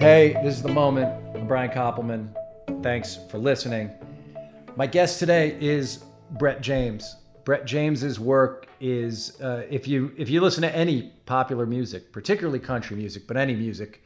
Hey, this is the moment. I'm Brian Koppelman. Thanks for listening. My guest today is Brett James. Brett James's work is uh, if you if you listen to any popular music, particularly country music, but any music,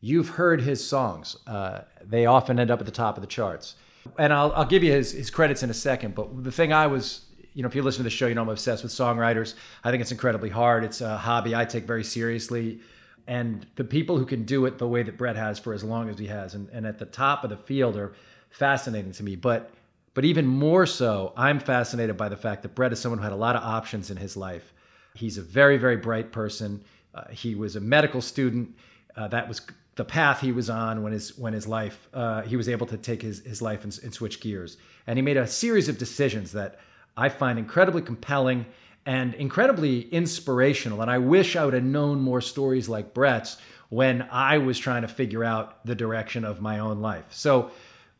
you've heard his songs. Uh, they often end up at the top of the charts. And I'll, I'll give you his, his credits in a second. But the thing I was, you know, if you listen to the show, you know I'm obsessed with songwriters. I think it's incredibly hard. It's a hobby I take very seriously and the people who can do it the way that Brett has for as long as he has, and, and at the top of the field are fascinating to me. But but even more so, I'm fascinated by the fact that Brett is someone who had a lot of options in his life. He's a very very bright person. Uh, he was a medical student. Uh, that was the path he was on when his when his life uh, he was able to take his his life and, and switch gears. And he made a series of decisions that I find incredibly compelling and incredibly inspirational. And I wish I would have known more stories like Brett's when I was trying to figure out the direction of my own life. So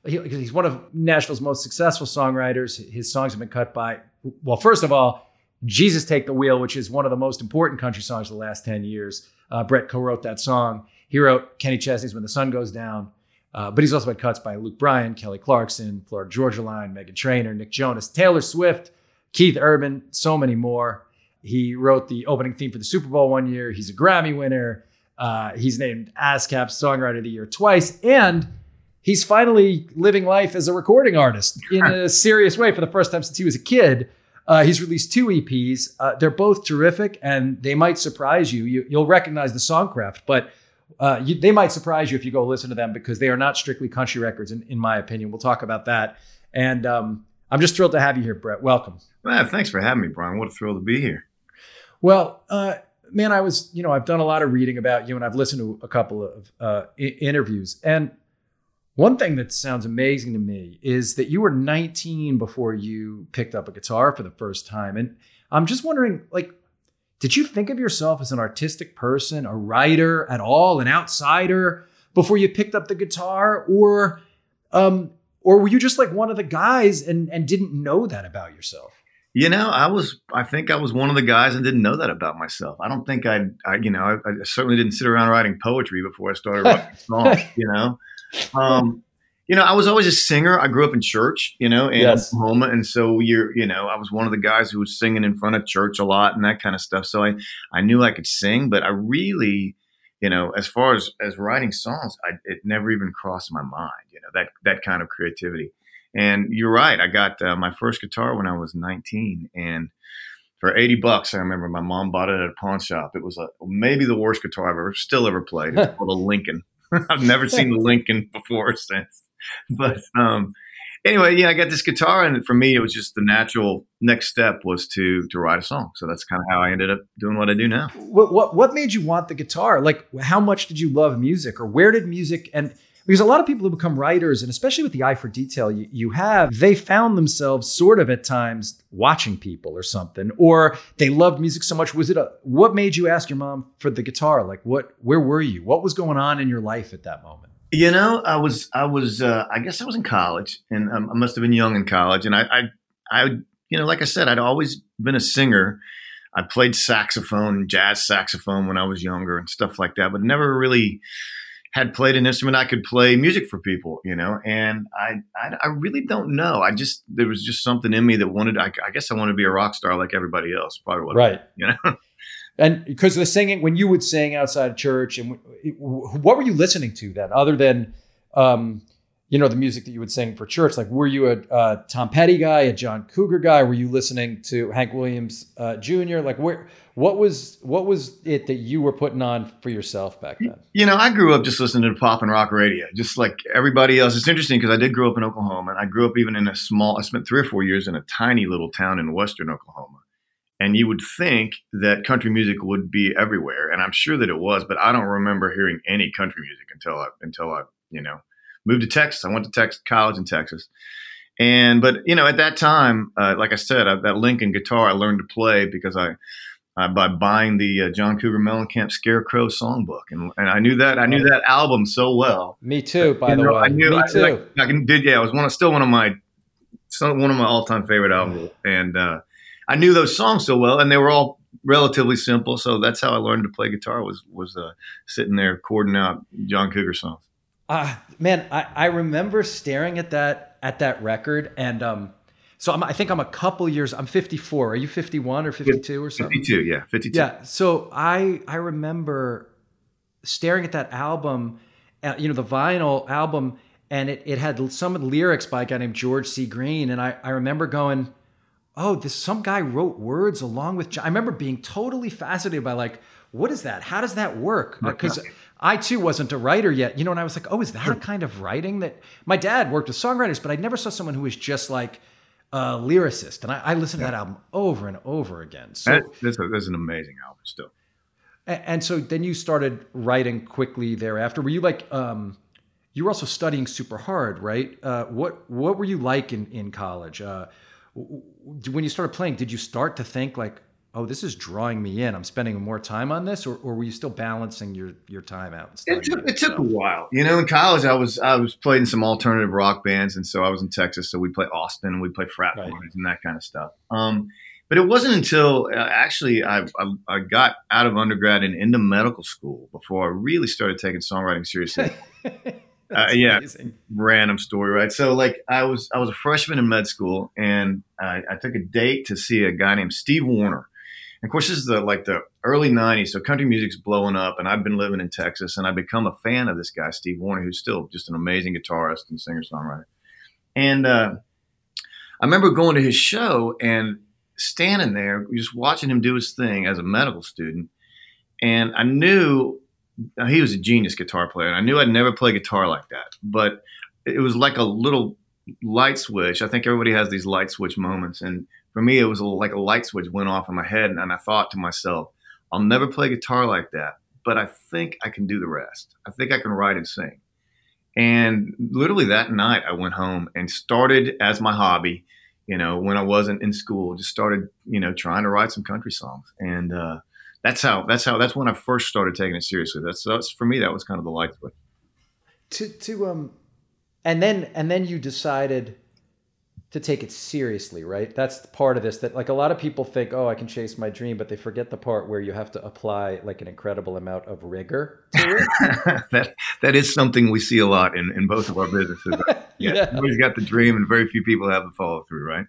he, he's one of Nashville's most successful songwriters. His songs have been cut by, well, first of all, Jesus Take the Wheel, which is one of the most important country songs of the last 10 years. Uh, Brett co wrote that song. He wrote Kenny Chesney's When the Sun Goes Down. Uh, but he's also had cuts by Luke Bryan, Kelly Clarkson, Florida Georgia Line, Meghan Trainor, Nick Jonas, Taylor Swift, Keith Urban, so many more. He wrote the opening theme for the Super Bowl one year. He's a Grammy winner. Uh, he's named ASCAP Songwriter of the Year twice. And he's finally living life as a recording artist in a serious way for the first time since he was a kid. Uh, he's released two EPs. Uh, they're both terrific and they might surprise you. you will recognize the songcraft, but uh, you, they might surprise you if you go listen to them because they are not strictly country records, in, in my opinion. We'll talk about that. And um, I'm just thrilled to have you here, Brett. Welcome. Man, thanks for having me, Brian. What a thrill to be here. Well, uh, man, I was, you know, I've done a lot of reading about you and I've listened to a couple of uh, I- interviews. And one thing that sounds amazing to me is that you were 19 before you picked up a guitar for the first time. And I'm just wondering, like, did you think of yourself as an artistic person, a writer at all, an outsider before you picked up the guitar? Or, um, or were you just like one of the guys and, and didn't know that about yourself? You know, I was. I think I was one of the guys and didn't know that about myself. I don't think I'd, I, you know, I, I certainly didn't sit around writing poetry before I started writing songs. You know, um, you know, I was always a singer. I grew up in church, you know, in yes. Oklahoma, and so you're, you know, I was one of the guys who was singing in front of church a lot and that kind of stuff. So I, I knew I could sing, but I really, you know, as far as as writing songs, I, it never even crossed my mind, you know, that that kind of creativity. And you're right. I got uh, my first guitar when I was 19, and for 80 bucks, I remember my mom bought it at a pawn shop. It was a, maybe the worst guitar I've ever still ever played. It's called a Lincoln. I've never seen the Lincoln before since. But um, anyway, yeah, I got this guitar, and for me, it was just the natural next step was to to write a song. So that's kind of how I ended up doing what I do now. What, what what made you want the guitar? Like, how much did you love music, or where did music and because a lot of people who become writers, and especially with the eye for detail you, you have, they found themselves sort of at times watching people or something, or they loved music so much. Was it a, what made you ask your mom for the guitar? Like, what, where were you? What was going on in your life at that moment? You know, I was, I was, uh, I guess I was in college, and um, I must have been young in college, and I, I, I, you know, like I said, I'd always been a singer. I played saxophone, jazz saxophone when I was younger, and stuff like that, but never really had played an instrument, I could play music for people, you know. And I, I, I really don't know. I just there was just something in me that wanted. I, I guess I wanted to be a rock star like everybody else. Probably what right. you know. and because the singing, when you would sing outside of church, and what were you listening to then, other than, um, you know, the music that you would sing for church? Like, were you a, a Tom Petty guy, a John Cougar guy? Were you listening to Hank Williams uh, Jr.? Like, where what was what was it that you were putting on for yourself back then? You know, I grew up just listening to pop and rock radio, just like everybody else. It's interesting because I did grow up in Oklahoma, and I grew up even in a small. I spent three or four years in a tiny little town in western Oklahoma, and you would think that country music would be everywhere, and I'm sure that it was, but I don't remember hearing any country music until I until I you know moved to Texas. I went to Texas college in Texas. And but you know at that time, uh, like I said, I, that Lincoln guitar I learned to play because I uh, by buying the uh, John Cougar Mellencamp Scarecrow songbook, and, and I knew that I knew that album so well. Me too, by the know, way. I knew, Me I, too. Like, I can, did yeah, it was one of, still one of my one of my all time favorite albums, and uh, I knew those songs so well, and they were all relatively simple. So that's how I learned to play guitar was was uh, sitting there chording out John Cougar songs. Ah, uh, man, I, I remember staring at that at that record, and um, so I'm, i think I'm a couple years. I'm 54. Are you 51 or 52 or something? 52, yeah, 52. Yeah. So I I remember staring at that album, uh, you know, the vinyl album, and it it had some lyrics by a guy named George C. Green, and I I remember going oh, this some guy wrote words along with. John. I remember being totally fascinated by like, what is that? How does that work? Because I too wasn't a writer yet, you know. And I was like, oh, is that a kind of writing that my dad worked with songwriters, but I never saw someone who was just like a lyricist. And I, I listened to that album over and over again. So that, that's, a, that's an amazing album still. And, and, so then you started writing quickly thereafter. Were you like? um you were also studying super hard, right? Uh, what what were you like in in college? Uh, when you started playing, did you start to think like, oh, this is drawing me in. I'm spending more time on this, or, or were you still balancing your your time out? it took, it took a while. You know, in college, I was I was playing some alternative rock bands, and so I was in Texas, so we play Austin, and we play frat right. parties and that kind of stuff. Um, but it wasn't until uh, actually I, I, I got out of undergrad and into medical school before I really started taking songwriting seriously. uh, yeah, amazing. random story, right? So like I was I was a freshman in med school, and I, I took a date to see a guy named Steve Wariner. And of course, this is the like the early '90s, so country music's blowing up, and I've been living in Texas, and I become a fan of this guy, Steve Wariner, who's still just an amazing guitarist and singer songwriter. And uh, I remember going to his show and standing there, just watching him do his thing as a medical student, and I knew he was a genius guitar player. And I knew I'd never play guitar like that, but it was like a little light switch. I think everybody has these light switch moments, and for me, it was like a light switch went off in my head, and I thought to myself, "I'll never play guitar like that, but I think I can do the rest. I think I can write and sing." And literally that night, I went home and started as my hobby. You know, when I wasn't in school, just started, you know, trying to write some country songs, and uh, that's how that's how that's when I first started taking it seriously. That's that's for me that was kind of the light switch. To to um, and then and then you decided to take it seriously, right? That's part of this that like a lot of people think, oh, I can chase my dream, but they forget the part where you have to apply like an incredible amount of rigor to it. that that is something we see a lot in, in both of our businesses. yeah, yeah. Everybody's got the dream and very few people have the follow through, right?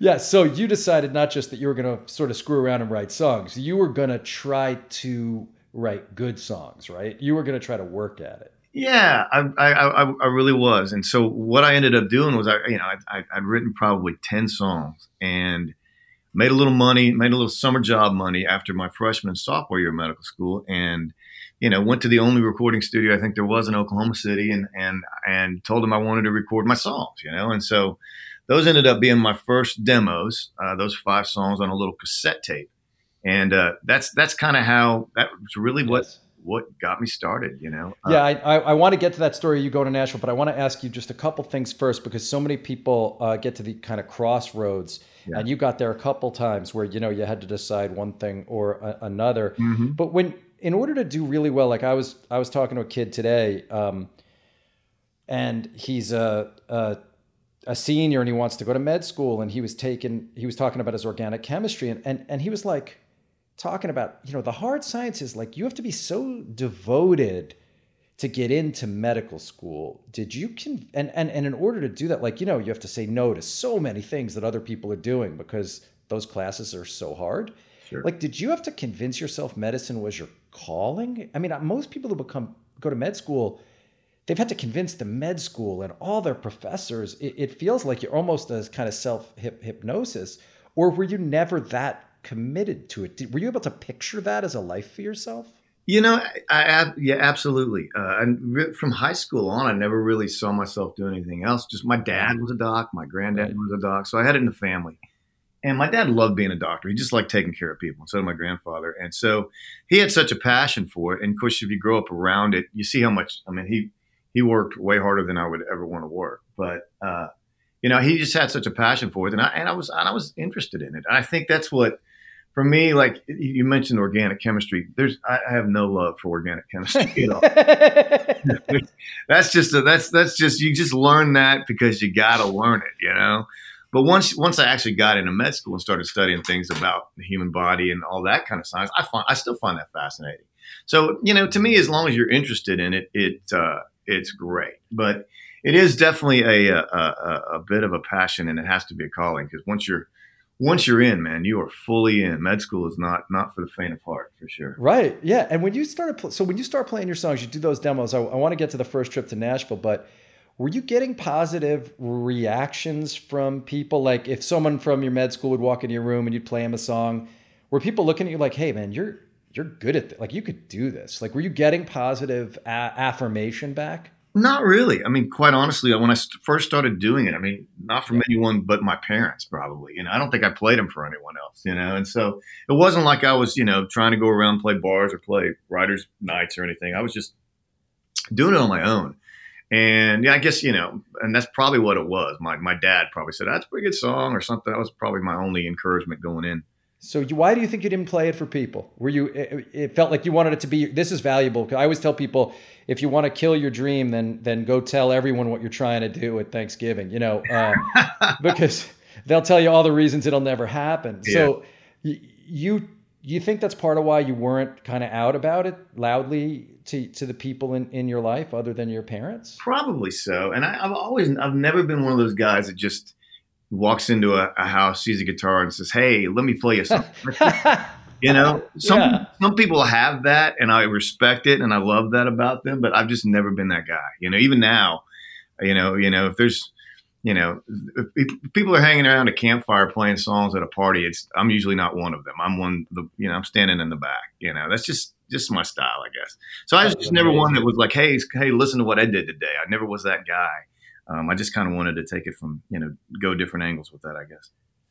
Yeah. So you decided not just that you were gonna sort of screw around and write songs, you were gonna try to write good songs, right? You were gonna try to work at it. Yeah, I, I, I, really was. And so what I ended up doing was, I, you know, I, I'd written probably 10 songs and made a little money, made a little summer job money after my freshman and sophomore year of medical school. And, you know, went to the only recording studio I think there was in Oklahoma City and, and, and told them I wanted to record my songs, you know? And so those ended up being my first demos, uh, those five songs on a little cassette tape. And uh, that's, that's kind of how, that was really what, what got me started, you know? Yeah, uh, I, I, want to get to that story you go to Nashville, but I want to ask you just a couple things first because so many people uh, get to the kind of crossroads yeah. and you got there a couple times where, you know, you had to decide one thing or a, another. Mm-hmm. But when, in order to do really well, like I was, I was talking to a kid today um, and he's a, a, a senior and he wants to go to med school and he was taking, he was talking about his organic chemistry and, and, and he was like, talking about, you know, the hard sciences, like you have to be so devoted to get into medical school. Did you can and, and and in order to do that, like, you know, you have to say no to so many things that other people are doing because those classes are so hard. Sure. Like, did you have to convince yourself medicine was your calling? I mean, uh, most people who become go to med school, they've had to convince the med school and all their professors. It, it feels like you're almost as kind of self hypnosis. Or were you never that committed to it. Did, were you able to picture that as a life for yourself? You know, I, I yeah, absolutely. Uh, and from high school on, I never really saw myself doing anything else. Just my dad was a doc, my granddad right. was a doc, so I had it in the family. And my dad loved being a doctor. He just liked taking care of people. And so did my grandfather. And so he had such a passion for it. And of course, if you grow up around it, you see how much. I mean, he he worked way harder than I would ever want to work. But uh, you know, he just had such a passion for it, and I and I was and I was interested in it. And I think that's what for me, like you mentioned organic chemistry, there's I have no love for organic chemistry at all. that's just a, that's that's just you just learn that because you got to learn it, you know. But once once I actually got into med school and started studying things about the human body and all that kind of science, I find I still find that fascinating. So you know, to me, as long as you're interested in it, it uh, it's great. But it is definitely a, a, a, a bit of a passion, and it has to be a calling because once you're once you're in, man, you are fully in. Med school is not not for the faint of heart, for sure. Right. Yeah. And when you started, so when you start playing your songs, you do those demos. I, I want to get to the first trip to Nashville, but were you getting positive reactions from people? Like if someone from your med school would walk into your room and you'd play him a song, were people looking at you like, "Hey, man, you're you're good at this. Like you could do this." Like were you getting positive a- affirmation back? Not really. I mean, quite honestly, when I first started doing it, I mean, not from anyone but my parents, probably. You know, I don't think I played them for anyone else. You know, and so it wasn't like I was, you know, trying to go around play bars or play writers' nights or anything. I was just doing it on my own. And yeah, I guess you know, and that's probably what it was. My my dad probably said that's a pretty good song or something. That was probably my only encouragement going in. So you, why do you think you didn't play it for people? Were you? It, it felt like you wanted it to be. This is valuable. I always tell people if you want to kill your dream, then then go tell everyone what you're trying to do at Thanksgiving. You know, uh, because they'll tell you all the reasons it'll never happen. Yeah. So you you think that's part of why you weren't kind of out about it loudly to, to the people in, in your life other than your parents? Probably so. And I, have always, I've never been one of those guys that just walks into a, a house, sees a guitar, and says, "Hey, let me play you something." you know, some yeah. some people have that, and I respect it, and I love that about them. But I've just never been that guy. You know, even now, you know, you know, if there's you know, if people are hanging around a campfire playing songs at a party. It's I'm usually not one of them. I'm one the you know I'm standing in the back. You know, that's just just my style, I guess. So I was just never one that was like, hey, hey, listen to what I did today. I never was that guy. Um, I just kind of wanted to take it from you know go different angles with that, I guess.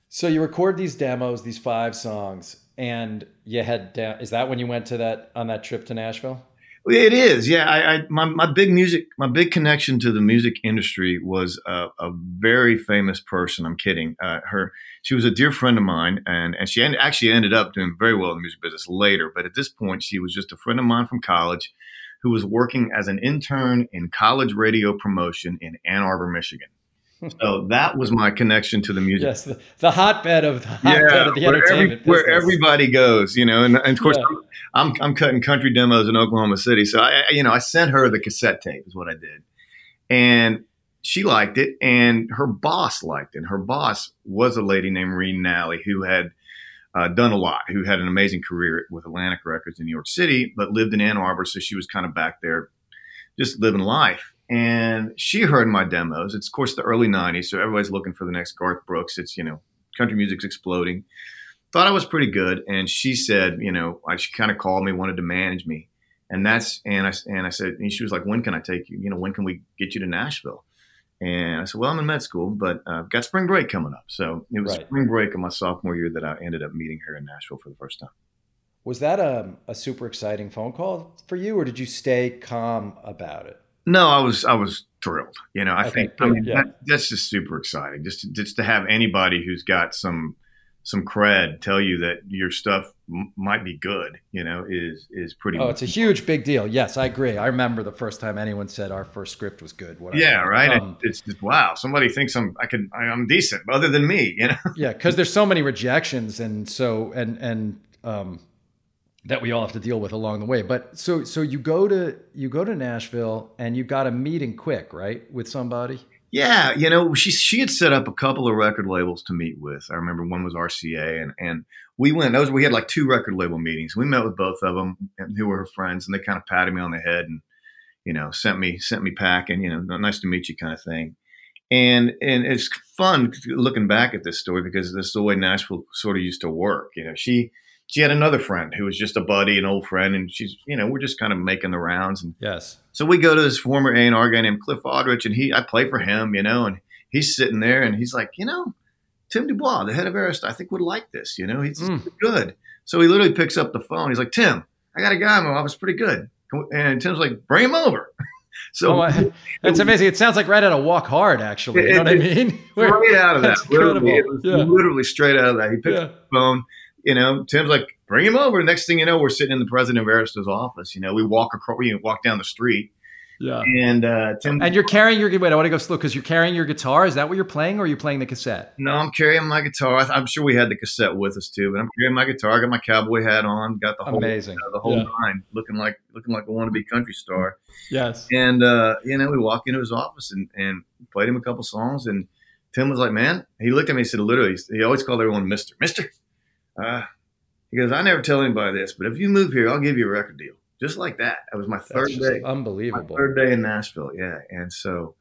So you record these demos, these five songs, and you head down. Is that when you went to that on that trip to Nashville? It is, yeah. I, I, my my big music, my big connection to the music industry was a, a very famous person. I'm kidding. Uh, her, she was a dear friend of mine, and and she actually ended up doing very well in the music business later. But at this point, she was just a friend of mine from college, who was working as an intern in college radio promotion in Ann Arbor, Michigan hmm. so that was my connection to the music. Yes, the, the hotbed of the hotbed yeah, of the where entertainment every, where everybody goes, you know. And, and of course, yeah. I'm, I'm cutting country demos in Oklahoma City, so I, you know, I sent her the cassette tape is what I did, and she liked it, and her boss liked it. And her boss was a lady named Maureen Nally who had uh, done a lot, who had an amazing career with Atlantic Records in New York City, but lived in Ann Arbor, so she was kind of back there, just living life and she heard my demos. It's of course the early '90s, so everybody's looking for the next Garth Brooks. It's you know, country music's exploding. Thought I was pretty good, and she said, you know, she kind of called me, wanted to manage me, and that's and I and I said, and she was like, when can I take you? You know, when can we get you to Nashville? And I said, well, I'm in med school, but uh, I've got spring break coming up. So it was right. spring break of my sophomore year that I ended up meeting her in Nashville for the first time. Was that a, a super exciting phone call for you, or did you stay calm about it? No, I was I was thrilled. You know, I okay, think I mean, yeah. that, that's just super exciting. Just to, just to have anybody who's got some some cred tell you that your stuff m- might be good. You know, is is pretty. Oh, it's a huge big deal. Yes, I agree. I remember the first time anyone said our first script was good. yeah, right. Um, it's just wow. Somebody thinks I'm I can I'm decent, other than me. You know. yeah, because there's so many rejections, and so and and um, that we all have to deal with along the way. But so so you go to you go to Nashville and you got a meeting quick, right, with somebody? Yeah, you know, she she had set up a couple of record labels to meet with. I remember one was RCA, and and we went. Those we had like two record label meetings. We met with both of them, who were her friends, and they kind of patted me on the head and you know sent me sent me packing. You know, nice to meet you, kind of thing. And and it's fun looking back at this story because this is the way Nashville sort of used to work. You know, she she had another friend who was just a buddy, an old friend, and she's, you know, we're just kind of making the rounds. And yes. So we go to this former A and R guy named Cliff Aldrich, and he, I play for him, you know, and he's sitting there, and he's like, you know, Tim Dubois, the head of Arista, I think would like this, you know, he's mm. good. So he literally picks up the phone. He's like, Tim, I got a guy in my office, pretty good. And Tim's like, bring him over. So oh, that's amazing. It sounds like right out of Walk Hard, actually. You know what I mean? Right out of that. Literally, yeah. literally straight out of that. He picked yeah. up the phone you know, Tim's like, bring him over. Next thing you know, we're sitting in the president of Arista's office. You know, we walk across, we walk down the street, Yeah. And uh, Tim. And you're carrying your wait. I want to go slow because you're carrying your guitar. Is that what you're playing, or are you playing the cassette? No, I'm carrying my guitar. I'm sure we had the cassette with us too, but I'm carrying my guitar. I got my cowboy hat on. Got the whole amazing, uh, the whole yeah. nine, looking like looking like a wannabe country star. Yes. And uh, you know, we walked into his office and and played him a couple songs, and Tim was like, "Man," he looked at me and said, "Literally, he always called everyone Mister, Mister." Uh, he goes, "I never tell anybody this, but if you move here, I'll give you a record deal." just like that. That was my third day. Unbelievable. Third day in Nashville. Yeah, and so.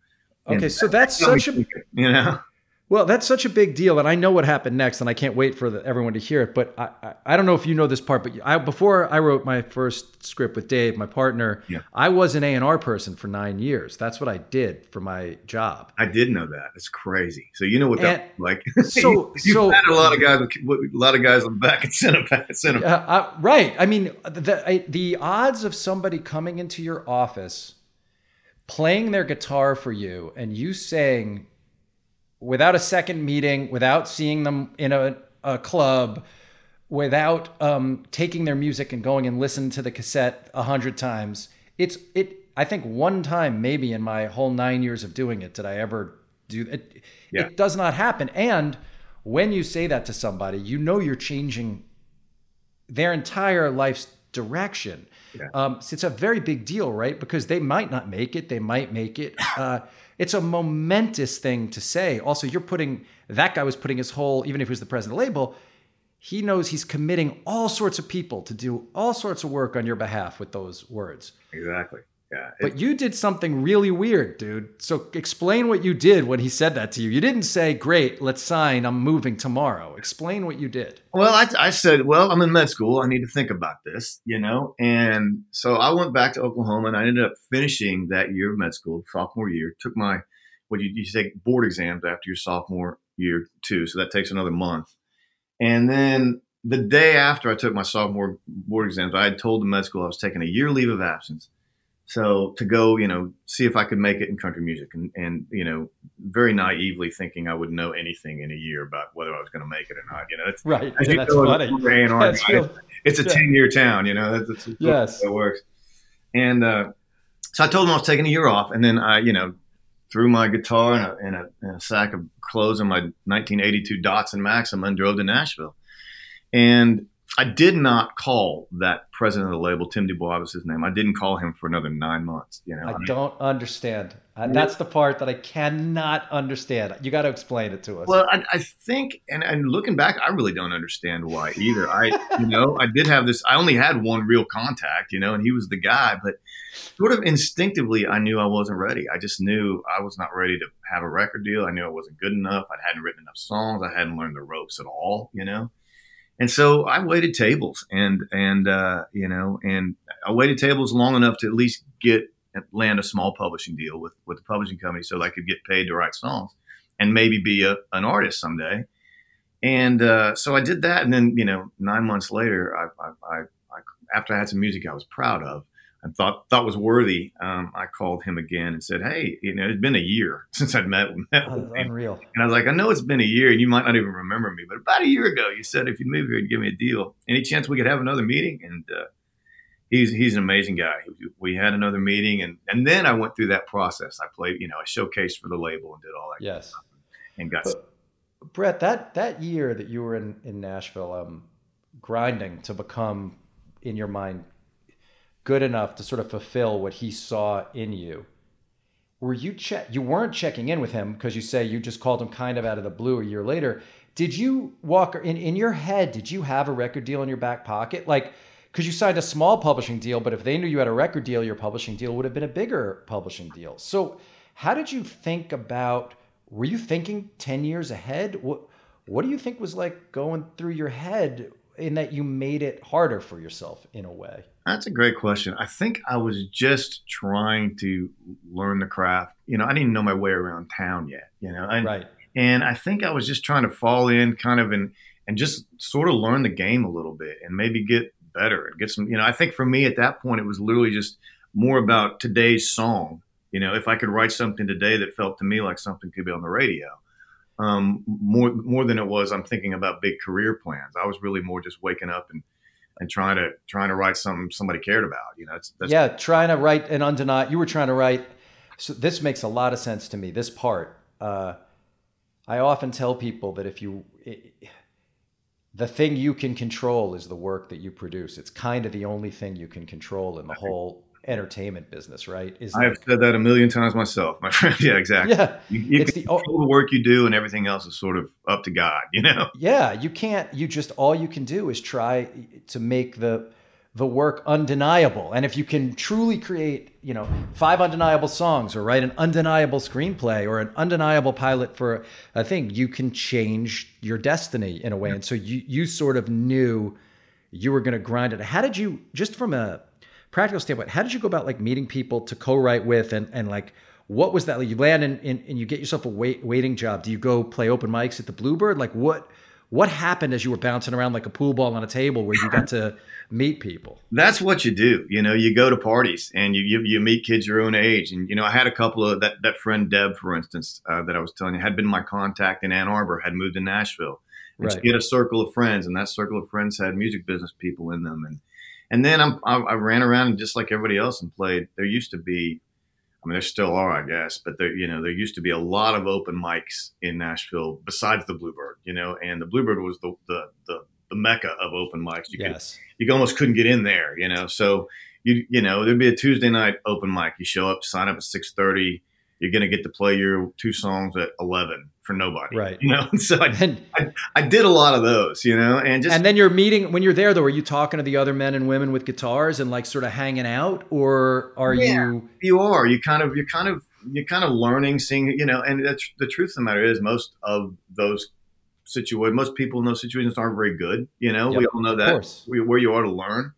Okay, and so that's such a you know. Well, that's such a big deal, and I know what happened next, and I can't wait for the, everyone to hear it. But I, I, I, don't know if you know this part, but I, before I wrote my first script with Dave, my partner, yeah. I was an A and R person for nine years. That's what I did for my job. I did know that. It's crazy. So you know what that like. So, you, so had a lot of guys, a lot of guys on the back and center, center. Uh, right. I mean, the I, the odds of somebody coming into your office, playing their guitar for you, and you saying without a second meeting, without seeing them in a, a club, without um, taking their music and going and listening to the cassette a hundred times. It's it. I think one time maybe in my whole nine years of doing it did I ever do it. Yeah. It does not happen. And when you say that to somebody, you know you're changing their entire life's direction. Yeah. Um, so it's a very big deal, right? Because they might not make it, they might make it. Uh, it's a momentous thing to say. Also, you're putting that guy was putting his whole, even if he was the president of the label, he knows he's committing all sorts of people to do all sorts of work on your behalf with those words. Exactly. Yeah. But you did something really weird, dude. So explain what you did when he said that to you. You didn't say, "Great, let's sign. I'm moving tomorrow." Explain what you did. Well, I, I said, "Well, I'm in med school. I need to think about this," you know. And so I went back to Oklahoma, and I ended up finishing that year of med school, sophomore year. Took my what you, you take board exams after your sophomore year too, so that takes another month. And then the day after I took my sophomore board exams, I had told the med school I was taking a year leave of absence so to go, you know, see if I could make it in country music, and, and you know, very naively thinking I would know anything in a year about whether I was going to make it or not. You know, it's right. Yeah, that's funny. That's real, it's a yeah. ten year town. You know, that's, that's yes, it works. And uh, so I told him I was taking a year off, and then I, you know, threw my guitar in a, in a, in a sack of clothes and my 1982 Datsun Maxima and drove to Nashville. And I did not call that president of the label, Tim Dubois was his name. I didn't call him for another nine months. You know, I, I mean, don't understand. Uh, that's the part that I cannot understand. You got to explain it to us. Well, I, I think, and, and, looking back, I really don't understand why either. I, you know, I did have this. I only had one real contact, you know, and he was the guy. But sort of instinctively, I knew I wasn't ready. I just knew I was not ready to have a record deal. I knew I wasn't good enough. I hadn't written enough songs. I hadn't learned the ropes at all, you know. And so I waited tables and, and, uh, you know, and I waited tables long enough to at least get, land a small publishing deal with, with the publishing company so I could get paid to write songs and maybe be a, an artist someday. And, uh, so I did that. And then, you know, nine months later, I, I, I, I after I had some music I was proud of, and thought thought was worthy, um, I called him again and said, "Hey, you know, it's been a year since I'd met, met with him." Unreal. And I was like, "I know it's been a year, and you might not even remember me, but about a year ago, you said if you move here, you'd give me a deal. Any chance we could have another meeting?" And uh, he's he's an amazing guy. We had another meeting, and and then I went through that process. I played, you know, I showcased for the label and did all that. Yes. and got. But, Brett, that that year that you were in in Nashville, um, grinding to become, in your mind, good enough to sort of fulfill what he saw in you. Were you check? You weren't checking in with him because you say you just called him kind of out of the blue a year later. Did you walk in in your head? Did you have a record deal in your back pocket? Like, because you signed a small publishing deal, but if they knew you had a record deal, your publishing deal would have been a bigger publishing deal. So, how did you think about? Were you thinking ten years ahead? What What do you think was like going through your head in that you made it harder for yourself in a way? That's a great question. I think I was just trying to learn the craft. You know, I didn't know my way around town yet. You know, and, right. And I think I was just trying to fall in, kind of, and and just sort of learn the game a little bit, and maybe get better and get some. You know, I think for me at that point, it was literally just more about today's song. You know, if I could write something today that felt to me like something could be on the radio, um, more more than it was I'm thinking about big career plans. I was really more just waking up and and trying to trying to write something somebody cared about. You know, it's, that's yeah, trying to write an undeniable. You were trying to write. So this makes a lot of sense to me. This part, uh, I often tell people that if you, it, the thing you can control is the work that you produce. It's kind of the only thing you can control in the whole entertainment business, right? Is I've said that a million times myself, my friend. Yeah, exactly. Yeah, you, you it's the, control the work you do, and everything else is sort of up to God. You know. Yeah, you can't. You just all you can do is try to make the the work undeniable. And if you can truly create, you know, five undeniable songs or write an undeniable screenplay or an undeniable pilot for a thing, you can change your destiny in a way. And so you you sort of knew you were going to grind it. How did you just from a practical standpoint, how did you go about like meeting people to co-write with and and like what was that like? You land in, in and you get yourself a wait, waiting job. Do you go play open mics at the bluebird? Like what what happened as you were bouncing around like a pool ball on a table where you got to meet people? That's what you do you know? You go to parties and you you, you meet kids your own age. And you know i had a couple of that that friend deb for instance uh, that i was telling you had been my contact in ann arbor had moved to nashville. And right. she had a circle of friends and that circle of friends had music business people in them. And and then I'm, I, I ran around and just like everybody else and played. There used to be, I mean, there still are, I guess, but there, you know, there used to be a lot of open mics in Nashville besides the Bluebird, you know, and the Bluebird was the the the, the mecca of open mics. You yes, could, you almost couldn't get in there, you know. So you you know, there'd be a Tuesday night open mic. You show up, sign up at six thirty you're going to get to play your two songs at 11 for nobody. Right. You know, so I, and, I, I, did a lot of those, you know, and just. And then you're meeting, when you're there though, are you talking to the other men and women with guitars and like sort of hanging out or are yeah, you. You are. You kind of, you're kind of, you're kind of learning, seeing, you know, and that's the truth of the matter is most of those situations, most people in those situations aren't very good. You know, yep, we all know that we, where you are to learn.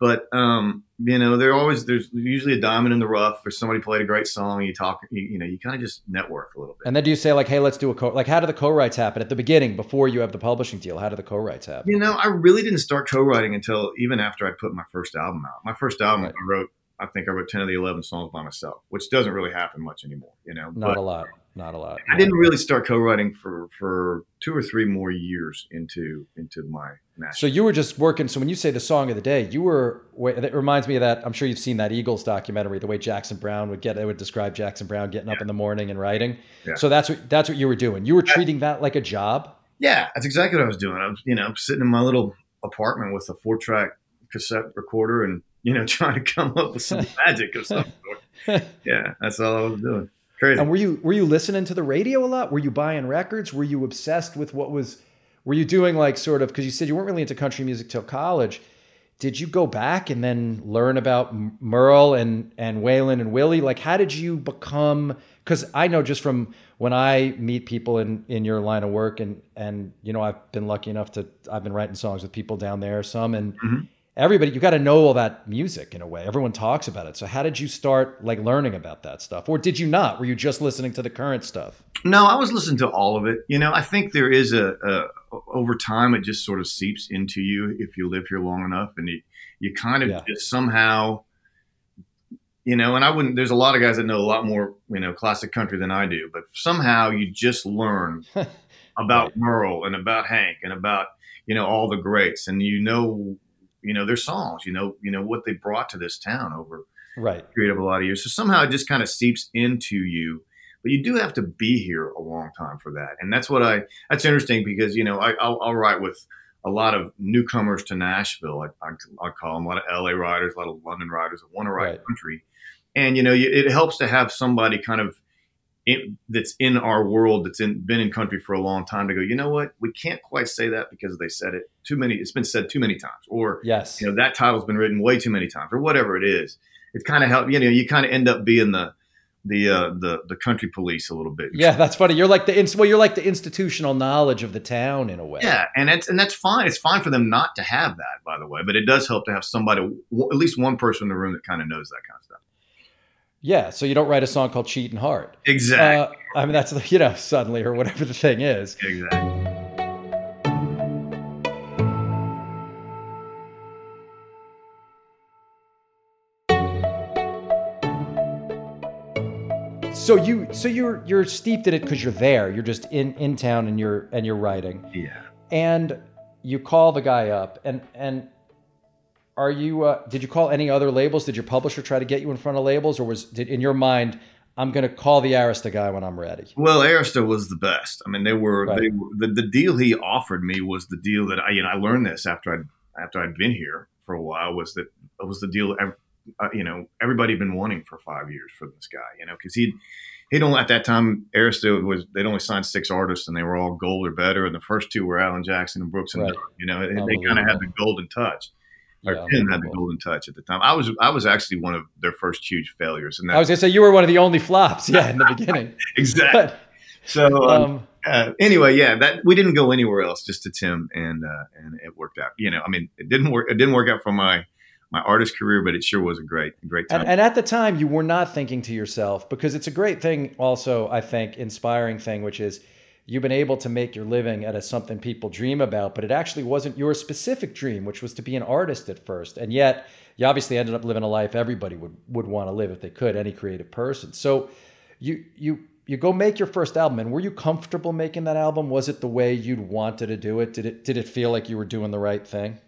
But um, you know, there always there's usually a diamond in the rough. Or somebody played a great song, you talk, you, you know, you kind of just network a little bit. And then do you say like, hey, let's do a co? Like, how do the co-writes happen at the beginning before you have the publishing deal? How do the co-writes happen? You know, I really didn't start co-writing until even after I put my first album out. My first album, right. I wrote, I think I wrote ten of the eleven songs by myself, which doesn't really happen much anymore. You know, not but, a lot not a lot. I didn't really start co-writing for for two or three more years into into my national. So you were just working. So when you say the song of the day, you were. It reminds me of that. I'm sure you've seen that Eagles documentary. The way Jackson Browne would get, it would describe Jackson Browne getting yeah. up in the morning and writing. Yeah. So that's what that's what you were doing. You were treating that like a job. Yeah, that's exactly what I was doing. I was, you know, sitting in my little apartment with a four track cassette recorder and you know trying to come up with some magic of some sort. Yeah, that's all I was doing. Crazy. And were you were you listening to the radio a lot? Were you buying records? Were you obsessed with what was? Were you doing like sort of because you said you weren't really into country music till college? Did you go back and then learn about Merle and and Waylon and Willie? Like, how did you become? Because I know just from when I meet people in in your line of work, and and you know I've been lucky enough to I've been writing songs with people down there, some and. Mm-hmm everybody you got to know all that music in a way. Everyone talks about it. So how did you start like learning about that stuff? Or did you not? Were you just listening to the current stuff? No i was listening to all of it. You know i think there is a, a over time it just sort of seeps into you if you live here long enough and you, you kind of yeah. just somehow you know and i wouldn't there's a lot of guys that know a lot more you know classic country than i do but somehow you just learn about right. merle and about hank and about you know all the greats and you know you know their songs you know you know what they brought to this town over right. period of a lot of years. So somehow it just kind of seeps into you but you do have to be here a long time for that. And that's what i that's interesting because you know I, will I'll write with a lot of newcomers to nashville. I, I, I, call them a lot of la writers a lot of london writers that want to write right. country. And you know it helps to have somebody kind of in, that's in our world that's in, been in country for a long time to go you know what we can't quite say that because they said it too many it's been said too many times or yes you know that title's been written way too many times or whatever it is it kind of help you know you kind of end up being the the uh, the the country police a little bit. Yeah, that's funny. You're like the well, you're like the institutional knowledge of the town in a way. Yeah, and it's and that's fine. It's fine for them not to have that, by the way. But it does help to have somebody, at least one person in the room that kind of knows that kind of stuff. Yeah, so you don't write a song called "Cheating Heart." Exactly. Uh, I mean, that's you know suddenly or whatever the thing is. Exactly. So you so you're you're steeped in it because you're there. You're just in in town and you're and you're writing. Yeah. And you call the guy up and and are you? Uh, did you call any other labels? Did your publisher try to get you in front of labels, or was did in your mind? I'm going to call the Arista guy when I'm ready. Well, Arista was the best. I mean, they were, right. they were the, the deal he offered me was the deal that I you know I learned this after I after I'd been here for a while was that it was the deal uh, you know everybody had been wanting for five years for this guy you know because he'd he'd only at that time Arista was they'd only signed six artists and they were all gold or better and the first two were Alan Jackson and Brooks and right. Dunn, you know they kind of had the golden touch or yeah, Tim had the golden touch at the time. I was I was actually one of their first huge failures. And I was gonna say you were one of the only flops, yeah, in the beginning. exactly. But, so um, um, uh, anyway, yeah, that we didn't go anywhere else, just to Tim, and uh, and it worked out. You know, I mean, it didn't work. It didn't work out for my my artist career, but it sure was a great, great time. And, and, at the time, you were not thinking to yourself because it's a great thing. Also, I think inspiring thing, which is you've been able to make your living at a something people dream about, but it actually wasn't your specific dream, which was to be an artist at first. And yet, you obviously ended up living a life everybody would would want to live if they could, any creative person. So, you you you go make your first album and were you comfortable making that album was it the way you'd wanted to do it did it did it feel like you were doing the right thing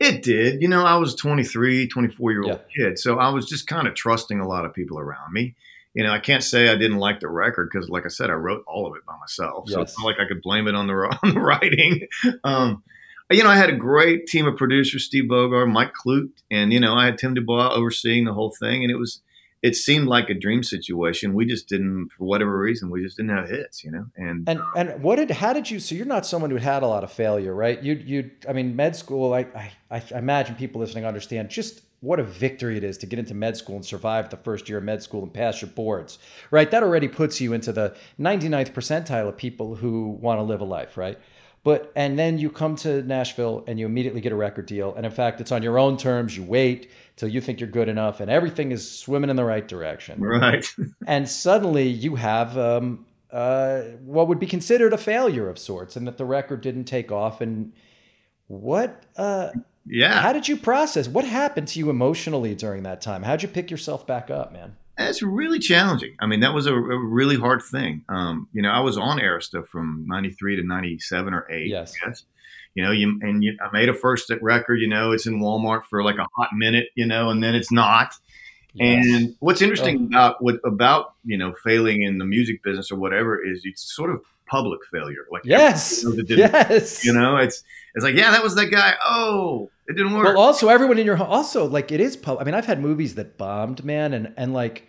it did. You know, I was 23, 24 year old yeah. kid. So I was just kind of trusting a lot of people around me. You know, I can't say I didn't like the record because, like I said, I wrote all of it by myself. Yes. So it's not like I could blame it on the, on the writing. Um, you know, I had a great team of producers, Steve Bogard, Mike Clute, and, you know, I had Tim Dubois overseeing the whole thing. And it was, it seemed like a dream situation. We just didn't, for whatever reason, we just didn't have hits, you know. And and and what did how did you? So you're not someone who had a lot of failure, right? You you I mean, med school. I I, I imagine people listening understand just what a victory it is to get into med school and survive the first year of med school and pass your boards, right? That already puts you into the 99th percentile of people who want to live a life, right? But and then you come to Nashville and you immediately get a record deal, and in fact, it's on your own terms. You wait till you think you're good enough, and everything is swimming in the right direction. Right. and suddenly you have um, uh, what would be considered a failure of sorts, and that the record didn't take off. And what? Uh, yeah. How did you process? What happened to you emotionally during that time? How'd you pick yourself back up, man? It's really challenging. I mean, that was a, a really hard thing. Um, you know, I was on Arista from '93 to '97 or '8. Yes. yes. You know, you and you, I made a first record. You know, it's in Walmart for like a hot minute. You know, and then it's not. Yes. And what's interesting oh. about what about you know failing in the music business or whatever is it's sort of public failure. Like yes, yes, you know, it's it's like yeah, that was that guy. Oh, it didn't work. Well, also everyone in your home, also like it is. public. I mean, I've had movies that bombed, man, and and like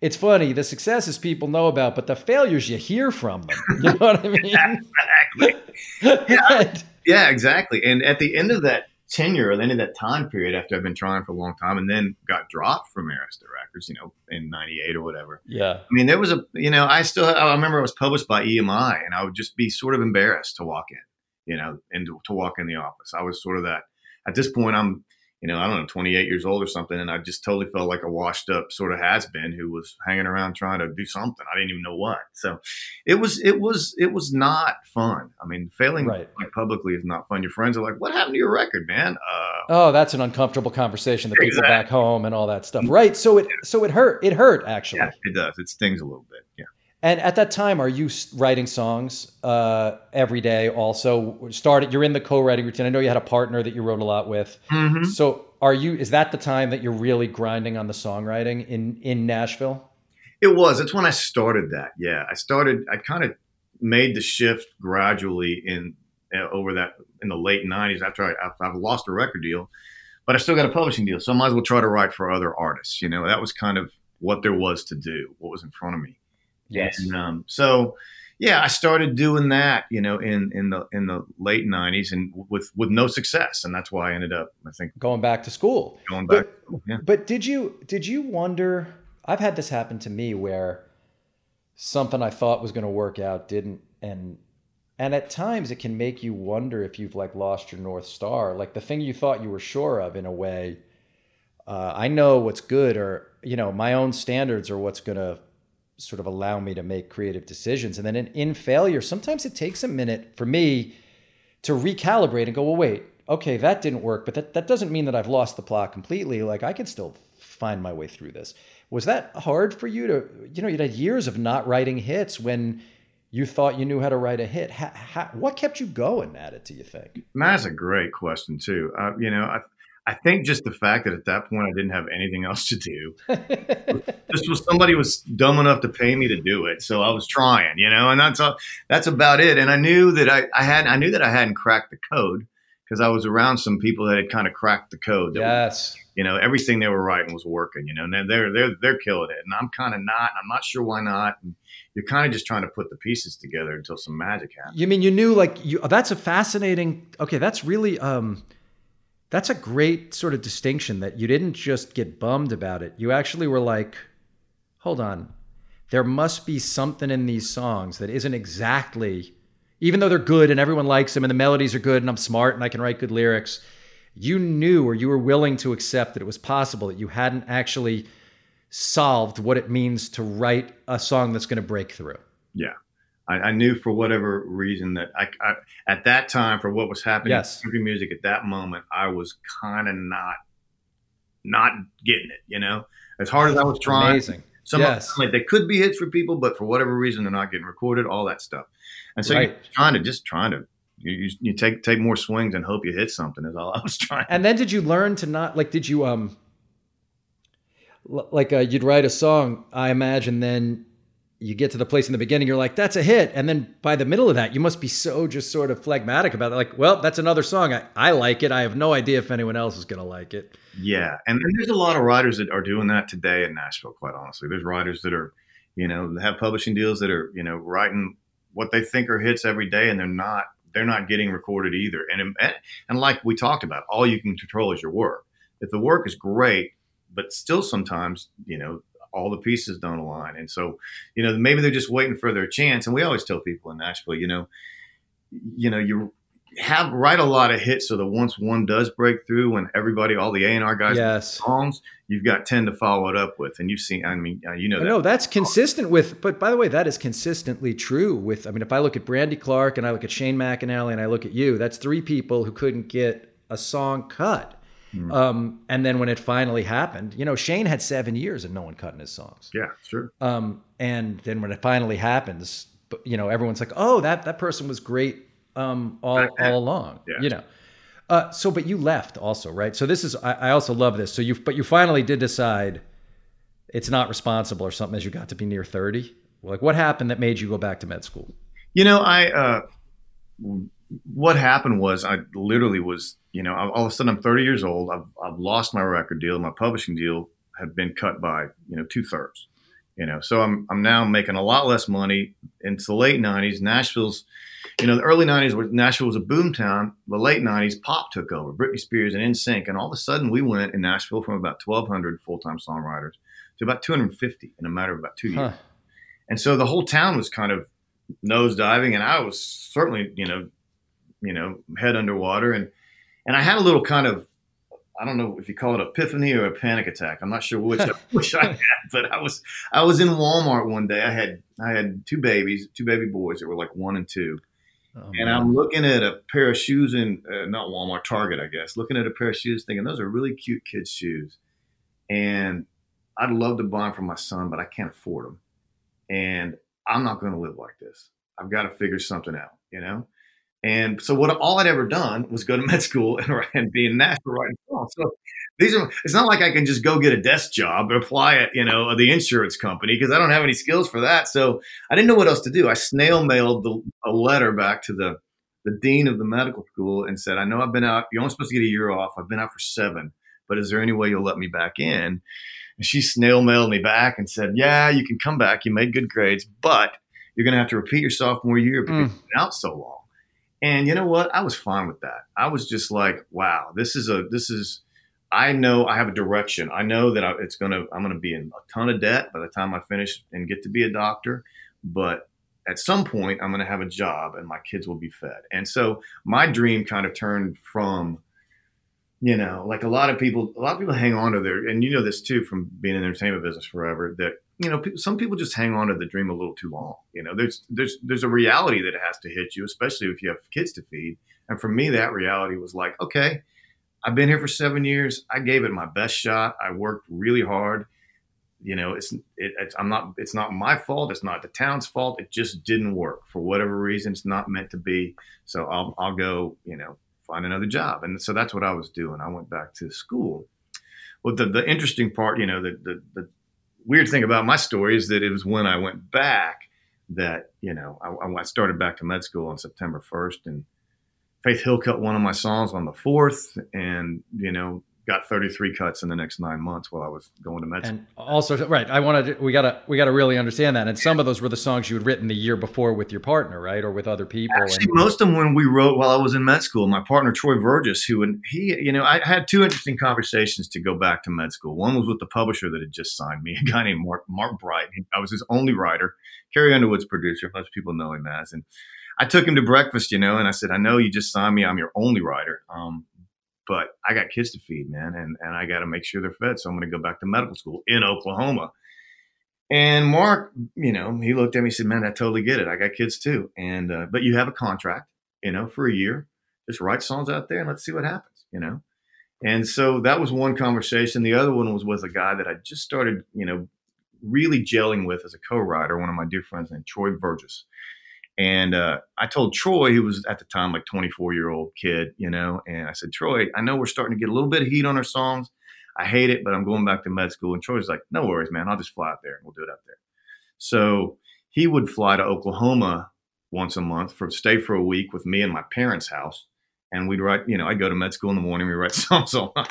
it's funny. The successes people know about, but the failures you hear from them. You know what I mean? exactly. Yeah, yeah, exactly. And at the end of that tenure, at the end of that time period, after I've been trying for a long time, and then got dropped from Arista Records, you know, in '98 or whatever. Yeah. I mean, there was a, you know, I still, I remember it was published by EMI, and I would just be sort of embarrassed to walk in, you know, and to, to walk in the office. I was sort of that. At this point, I'm you know, I don't know, 28 years old or something. And I just totally felt like a washed up sort of has been who was hanging around trying to do something. I didn't even know what. So it was, it was, it was not fun. I mean, failing right. like publicly is not fun. Your friends are like, what happened to your record, man? Uh, oh, that's an uncomfortable conversation that exactly. people back home and all that stuff. Right. So it, so it hurt. It hurt actually. Yeah, it does. It stings a little bit. Yeah. And at that time, are you writing songs uh, every day? Also, started. You're in the co-writing routine. I know you had a partner that you wrote a lot with. Mm-hmm. So, are you? Is that the time that you're really grinding on the songwriting in in Nashville? It was. That's when I started that. Yeah, I started. I kind of made the shift gradually in uh, over that in the late '90s. After I, after I've lost a record deal, but I still got a publishing deal, so I might as well try to write for other artists. You know, that was kind of what there was to do. What was in front of me. Yes. And, um, so yeah, I started doing that, you know, in in the in the late '90s, and with with no success, and that's why I ended up, I think, going back to school. Going back. But, yeah. but did you did you wonder? I've had this happen to me where something I thought was going to work out didn't, and and at times it can make you wonder if you've like lost your north star, like the thing you thought you were sure of in a way. Uh, I know what's good, or you know, my own standards are what's going to sort of allow me to make creative decisions. And then in, in failure, sometimes it takes a minute for me to recalibrate and go, well, wait, okay, that didn't work, but that, that doesn't mean that I've lost the plot completely. Like I can still find my way through this. Was that hard for you to, you know, you had years of not writing hits when you thought you knew how to write a hit. what kept you going at it, do you think? That's a great question too. Uh, you know, I, I think just the fact that at that point I didn't have anything else to do. this was somebody was dumb enough to pay me to do it, so I was trying, you know, and that's all, that's about it. And I knew that I, I had I knew that I hadn't cracked the code because I was around some people that had kind of cracked the code. yes, you know, everything they were writing was working, you know, and they're they're they're killing it, and I'm kind of not. I'm not sure why not. And you're kind of just trying to put the pieces together until some magic happens. You mean you knew like you? That's a fascinating. Okay, that's really um that's a great sort of distinction that you didn't just get bummed about it. You actually were like, hold on, there must be something in these songs that isn't exactly, even though they're good and everyone likes them and the melodies are good and I'm smart and I can write good lyrics. You knew or you were willing to accept that it was possible that you hadn't actually solved what it means to write a song that's going to break through. Yeah. I, I, knew for whatever reason that I, I, at that time for what was happening yes. in country music at that moment, I was kind of not not getting it. You know, as hard as I was trying. Amazing. Some yes. of like they could be hits for people, but for whatever reason they're not getting recorded. All that stuff, and so right. you're trying to just trying to. You, you, you take take more swings and hope you hit something is all I was trying. And then did you learn to not like? Did you um like uh, you'd write a song? I imagine then you get to the place in the beginning, you're like, that's a hit. And then by the middle of that, you must be so just sort of phlegmatic about it. Like, well, that's another song. I, I like it. I have no idea if anyone else is going to like it. Yeah. And, and, there's a lot of writers that are doing that today in Nashville, quite honestly. There's writers that are, you know, have publishing deals that are, you know, writing what they think are hits every day and they're not, they're not getting recorded either. And, and like we talked about, all you can control is your work. If the work is great, but still sometimes, you know, all the pieces don't align. And so, you know, maybe they're just waiting for their chance. And we always tell people in Nashville, you know, you know, you have write a lot of hits so that once one does break through, when everybody, all the A and R guys, yes. songs, you've got ten to follow it up with. And you've seen, I mean, uh, you know, that. no, that's consistent with. But by the way, that is consistently true with. I mean, if I look at Brandy Clark and I look at Shane McAnally and I look at you, that's three people who couldn't get a song cut Mm. Um, and then when it finally happened, you know, Shane had seven years of no one cutting his songs. Yeah, sure. Um, and then when it finally happens, you know, everyone's like, "Oh, that that person was great um, all all along." Yeah. You know. Uh, so, but you left also, right? So this is I, I also love this. So you, but you finally did decide it's not responsible or something as you got to be near thirty. Like, what happened that made you go back to med school? You know, I uh, what happened was I literally was, you know, all of a sudden I'm 30 years old. I've, I've lost my record deal. My publishing deal had been cut by, you know, two thirds, you know, so I'm, I'm now making a lot less money. Into the late 90s, Nashville's, you know, the early 90s, where Nashville was a boom town. The late 90s, pop took over, Britney Spears and NSYNC. And all of a sudden we went in Nashville from about 1,200 full time songwriters to about 250 in a matter of about two years. Huh. And so the whole town was kind of nose diving. And I was certainly, you know, you know, head underwater. And, and I had a little kind of, I don't know if you call it epiphany or a panic attack. I'm not sure which I wish I had, but I was, I was in Walmart one day. I had, I had two babies, two baby boys that were like one and two. Oh, and I'm looking at a pair of shoes in uh, not Walmart, Target, I guess. Looking at a pair of shoes, thinking those are really cute kids' shoes, and I'd love to buy them for my son, but I can't afford them, and I'm not going to live like this. I've got to figure something out, you know. And so what all I'd ever done was go to med school and, and be in Nashville writing songs. So these are it's not like I can just go get a desk job and apply at, you know, the insurance company because I don't have any skills for that. So I didn't know what else to do. I snail mailed the, a letter back to the the dean of the medical school and said, I know I've been out, you're only supposed to get a year off. I've been out for seven, but is there any way you'll let me back in? And she snail mailed me back and said, Yeah, you can come back. You made good grades, but you're going to have to repeat your sophomore year because mm. you've been out so long. And you know what? I was fine with that. I was just like, wow, this is a this is I know I have a direction. I know that I, it's gonna I'm gonna be in a ton of debt by the time I finish and get to be a doctor, but at some point I'm gonna have a job and my kids will be fed. And so my dream kind of turned from you know, like a lot of people, a lot of people hang on to their, and you know this too from being in the entertainment business forever. That you know, some people just hang on to the dream a little too long. You know, there's there's there's a reality that has to hit you, especially if you have kids to feed. And for me, that reality was like, okay, I've been here for seven years. I gave it my best shot. I worked really hard. You know, it's, it, it's I'm not. It's not my fault. It's not the town's fault. It just didn't work for whatever reason. It's not meant to be. So I'll I'll go. You know, find another job. And so that's what I was doing. I went back to school. Well, the, the interesting part, you know, the, the, the weird thing about my story is that it was when I went back that, you know, I, I started back to med school on September 1st and Faith Hill cut one of my songs on the 4th. And, you know, got 33 cuts in the next nine months while I was going to med school. And also, right, I wanted to, we gotta we gotta really understand that. And some of those were the songs you had written the year before with your partner, right, or with other people. Actually, and, most of them when we wrote while I was in med school. My partner Troy Verges, who and he, you know, I had two interesting conversations to go back to med school. One was with the publisher that had just signed me, a guy named Mark Mark Bright. I was his only writer. Carrie Underwood's producer. Most people know him as and. I took him to breakfast, you know, and I said, I know you just signed me. I'm your only writer. Um, but I got kids to feed, man, and, and I got to make sure they're fed. So I'm going to go back to medical school in Oklahoma. And Mark, you know, he looked at me and said, "Man, I totally get it. I got kids too, and uh, but you have a contract, you know, for a year. Just write songs out there and let's see what happens, you know." And so that was one conversation. The other one was with a guy that I just started, you know, really gelling with as a co-writer, one of my dear friends named Troy Verges. And uh, I told Troy, who was at the time like 24 year old kid, you know, and I said, Troy, I know we're starting to get a little bit of heat on our songs. I hate it, but I'm going back to med school. And Troy's like, no worries, man. I'll just fly out there and we'll do it out there. So he would fly to Oklahoma once a month for stay for a week with me in my parents' house. And we'd write, you know, I'd go to med school in the morning, we write songs all night.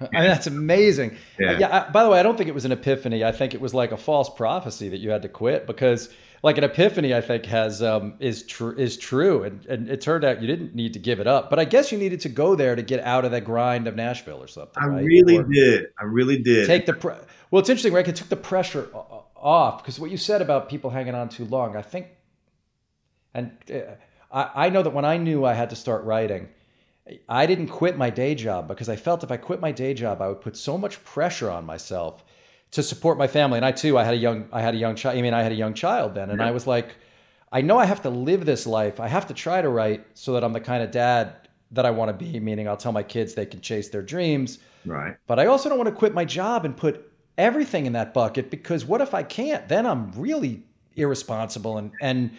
I mean, that's amazing. Yeah. yeah I, by the way, I don't think it was an epiphany. I think it was like a false prophecy that you had to quit because – like an epiphany i think has um, is true is true and, and it turned out you didn't need to give it up but i guess you needed to go there to get out of that grind of nashville or something i right? really or did i really did take the pre- well it's interesting right it took the pressure off because what you said about people hanging on too long i think and uh, I, I know that when i knew i had to start writing i didn't quit my day job because i felt if i quit my day job i would put so much pressure on myself to support my family. And I too, I had a young, I had a young child. I mean, I had a young child then, and yeah. I was like, I know I have to live this life. I have to try to write so that I'm the kind of dad that I want to be. Meaning, I'll tell my kids they can chase their dreams. Right. But I also don't want to quit my job and put everything in that bucket because what if I can't? Then I'm really irresponsible. And and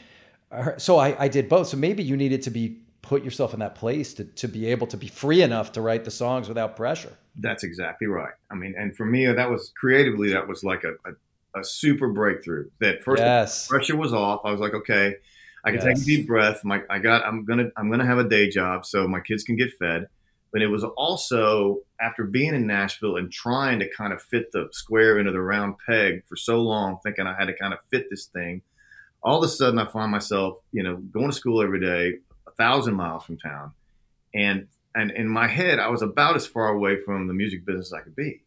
so I, I did both. So maybe you needed to be put yourself in that place to to be able to be free enough to write the songs without pressure. That's exactly right. I mean, and for me, that was creatively, that was like a, a, a super breakthrough. That first yes. pressure was off. I was like, okay, I can yes. take a deep breath. My, I got, I'm gonna, I'm gonna have a day job so my kids can get fed. But it was also after being in Nashville and trying to kind of fit the square into the round peg for so long, thinking I had to kind of fit this thing. All of a sudden, I find myself, you know, going to school every day, a thousand miles from town, and and in my head, I was about as far away from the music business as I could be.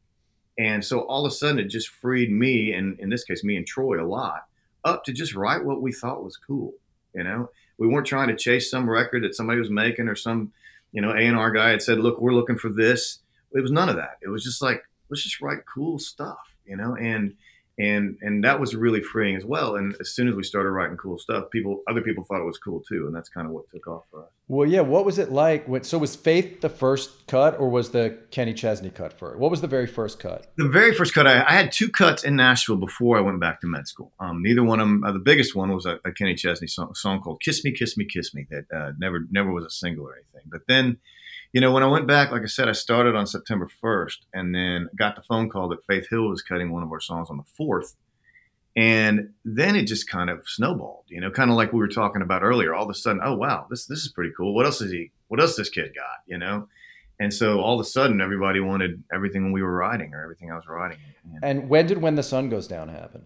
And so all of a sudden, it just freed me, and in this case, me and Troy, a lot, up to just write what we thought was cool. You know, we weren't trying to chase some record that somebody was making or some, you know, A and R guy had said, "Look, we're looking for this." It was none of that. It was just like, let's just write cool stuff, you know, and and and that was really freeing as well. And as soon as we started writing cool stuff, people, other people thought it was cool too, and that's kind of what took off for us. Well, yeah. What was it like? so was Faith the first cut, or was the Kenny Chesney cut first? What was the very first cut? The very first cut, I, I had two cuts in Nashville before I went back to med school. Um, neither one of them. Uh, the biggest one was a, a Kenny Chesney song, song called "Kiss Me, Kiss Me, Kiss Me" that uh, never never was a single or anything. But then you know, when I went back, like I said, I started on September 1st and then got the phone call that Faith Hill was cutting one of our songs on the 4th. And then it just kind of snowballed, you know, kind of like we were talking about earlier. All of a sudden, oh wow, this this is pretty cool. What else is he? What else this kid got? You know, and so all of a sudden, everybody wanted everything we were writing or everything I was writing. And, and when did when the sun goes down happen?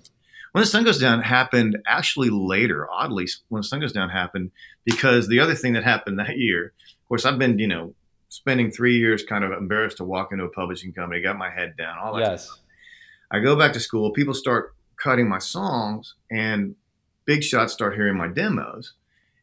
When the sun goes down happened actually later. Oddly, when the sun goes down happened because the other thing that happened that year, of course, I've been you know spending three years kind of embarrassed to walk into a publishing company, got my head down, all that. Yes. Stuff. I go back to school. People start cutting my songs, and big shots start hearing my demos.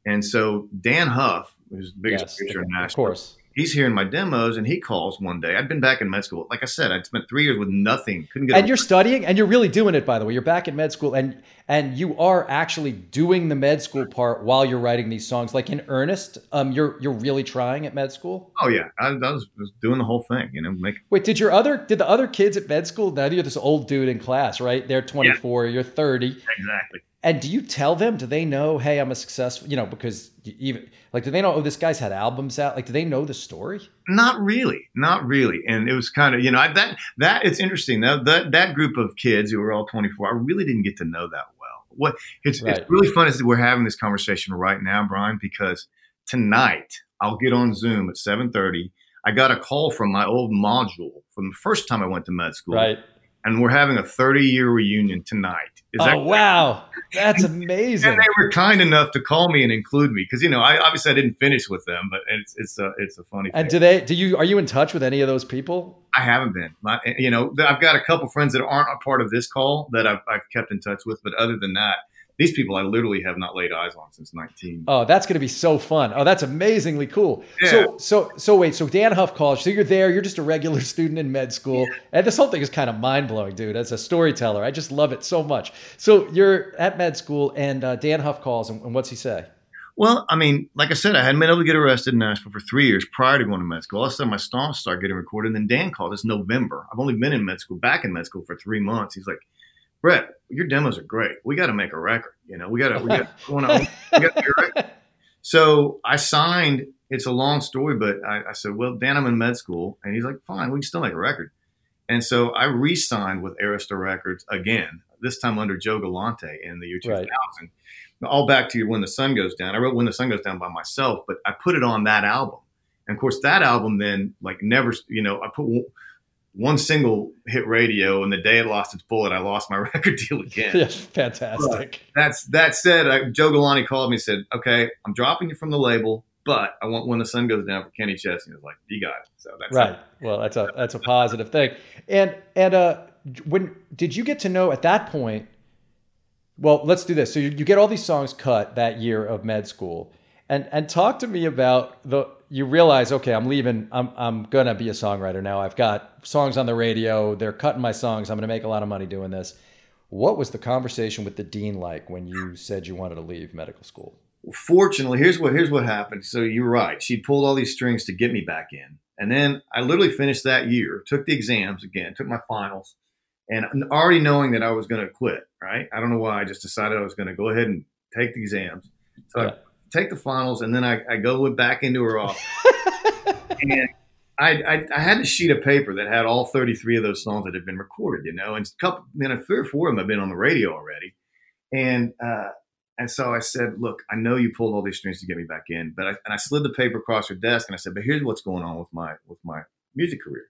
And so Dann Huff, who's the biggest yes, producer in Nashville, of course he's hearing my demos and he calls one day. I'd been back in med school. Like I said, I'd spent three years with nothing. Couldn't get. And you're studying, and you're really doing it. By the way, you're back in med school, and and you are actually doing the med school part while you're writing these songs, like in earnest. Um, you're you're really trying at med school. Oh yeah, I, I was, was, doing the whole thing. You know, make. Wait, did your other did the other kids at med school? Now you're this old dude in class, right? They're 24, yeah. you're 30. Exactly And do you tell them? Do they know? Hey, I'm a successful. You know, because even like, do they know? Oh, this guy's had albums out. Like, do they know the story? Not really, not really. And it was kind of you know I, that that it's interesting that that that group of kids who were all 24. I really didn't get to know that well. What it's right. it's really fun is that we're having this conversation right now, Brian, because tonight I'll get on Zoom at 7:30. I got a call from my old module from the first time I went to med school. Right and we're having a 30 year reunion tonight. Is oh, wow. That's amazing. and they were kind enough to call me and include me because, you know, I obviously I didn't finish with them, but it's, it's a, it's a funny And thing. do they, do you, are you in touch with any of those people? I haven't been, you know, I've got a couple friends that aren't a part of this call that I've, I've kept in touch with, but other than that, these people I literally have not laid eyes on since 19. Oh, that's going to be so fun. Oh, that's amazingly cool. Yeah. So, so, so wait, so Dann Huff College, so you're there, you're just a regular student in med school. Yeah. And this whole thing is kind of mind blowing, dude. As a storyteller, I just love it so much. So you're at med school and uh, Dann Huff calls and, and what's he say? Well, I mean, like I said, I hadn't been able to get arrested in Nashville for three years prior to going to med school. All of a sudden, my songs start getting recorded. And then Dan called. It's November. I've only been in med school, back in med school for three months. He's like, Brett, your demos are great. We got to make a record. You know, we got to, we got to, So I signed. It's a long story, but I, I, said, well, Dan, I'm in med school. And he's like, fine, we can still make a record. And so I re signed with Arista Records again, this time under Joe Galante in the year 2000. Right. All back to you When the Sun Goes Down. I wrote When the Sun Goes Down by myself, but I put it on that album. And of course, that album then, like, never, you know, I put one single hit radio, and the day it lost its bullet, I lost my record deal again. Yes, fantastic. But that's that said. I, Joe Galante called me and said, "Okay, I'm dropping you from the label, but I want when the sun goes down for Kenny Chesney." I was like, "You got it." So that's right. It. Well, that's a that's a positive thing. And and uh, when did you get to know at that point? Well, let's do this. So you, you get all these songs cut that year of med school, and and talk to me about the you realize, okay, I'm leaving. I'm I'm gonna be a songwriter now. I've got songs on the radio. They're cutting my songs. I'm gonna make a lot of money doing this. What was the conversation with the dean like when you said you wanted to leave medical school? Fortunately, here's what here's what happened. So you're right. She pulled all these strings to get me back in, and then I literally finished that year. Took the exams again. Took my finals, and already knowing that I was going to quit. Right. I don't know why. I just decided I was going to go ahead and take the exams. So yeah take the finals, and then I, I go back into her office. and I, I, I, had a sheet of paper that had all 33 of those songs that had been recorded, you know, and a couple, you know, three or four of them have been on the radio already. And, uh, and so I said, look, I know you pulled all these strings to get me back in, but I, and I slid the paper across her desk and I said, but here's what's going on with my, with my music career.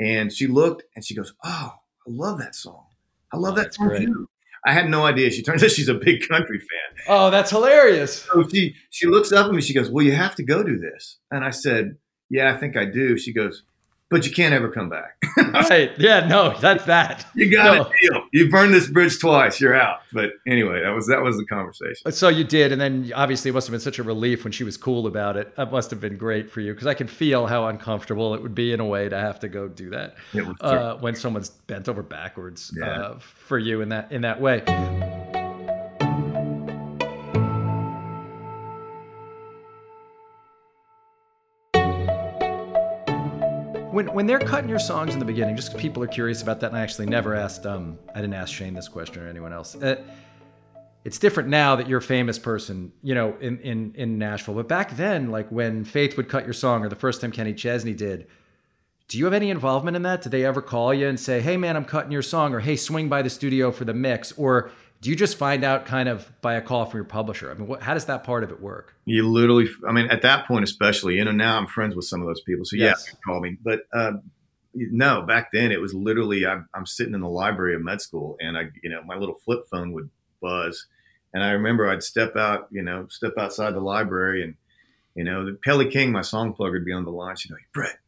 And she looked and she goes, oh, I love that song. I love oh, that song too. I had no idea. She turns out she's a big country fan. Oh, that's hilarious. So she she looks up at me. She goes, "Well, you have to go do this." And I said, "Yeah, I think I do." She goes, but you can't ever come back. right. Yeah, no, that's that. You got no. deal. You burned this bridge twice. You're out. But anyway, that was that was the conversation. So you did, and then obviously it must have been such a relief when she was cool about it. That must have been great for you because I can feel how uncomfortable it would be in a way to have to go do that uh, when someone's bent over backwards yeah. uh, for you in that in that way. When when they're cutting your songs in the beginning, just people are curious about that, and I actually never asked. Um, I didn't ask Shane this question or anyone else. Uh, it's different now that you're a famous person, you know, in, in in Nashville. But back then, like when Faith would cut your song, or the first time Kenny Chesney did, do you have any involvement in that? Did they ever call you and say, "Hey, man, I'm cutting your song," or "Hey, swing by the studio for the mix," or do you just find out kind of by a call from your publisher? I mean, what, how does that part of it work? You literally, I mean, at that point, especially, you know, now I'm friends with some of those people. So, yes, yeah, call me. But uh, no, back then it was literally, I'm, I'm, sitting in the library of med school and I, you know, my little flip phone would buzz. And I remember I'd step out, you know, step outside the library and, you know, Kelly King, my song plugger, would be on the line. She'd be like, Brett,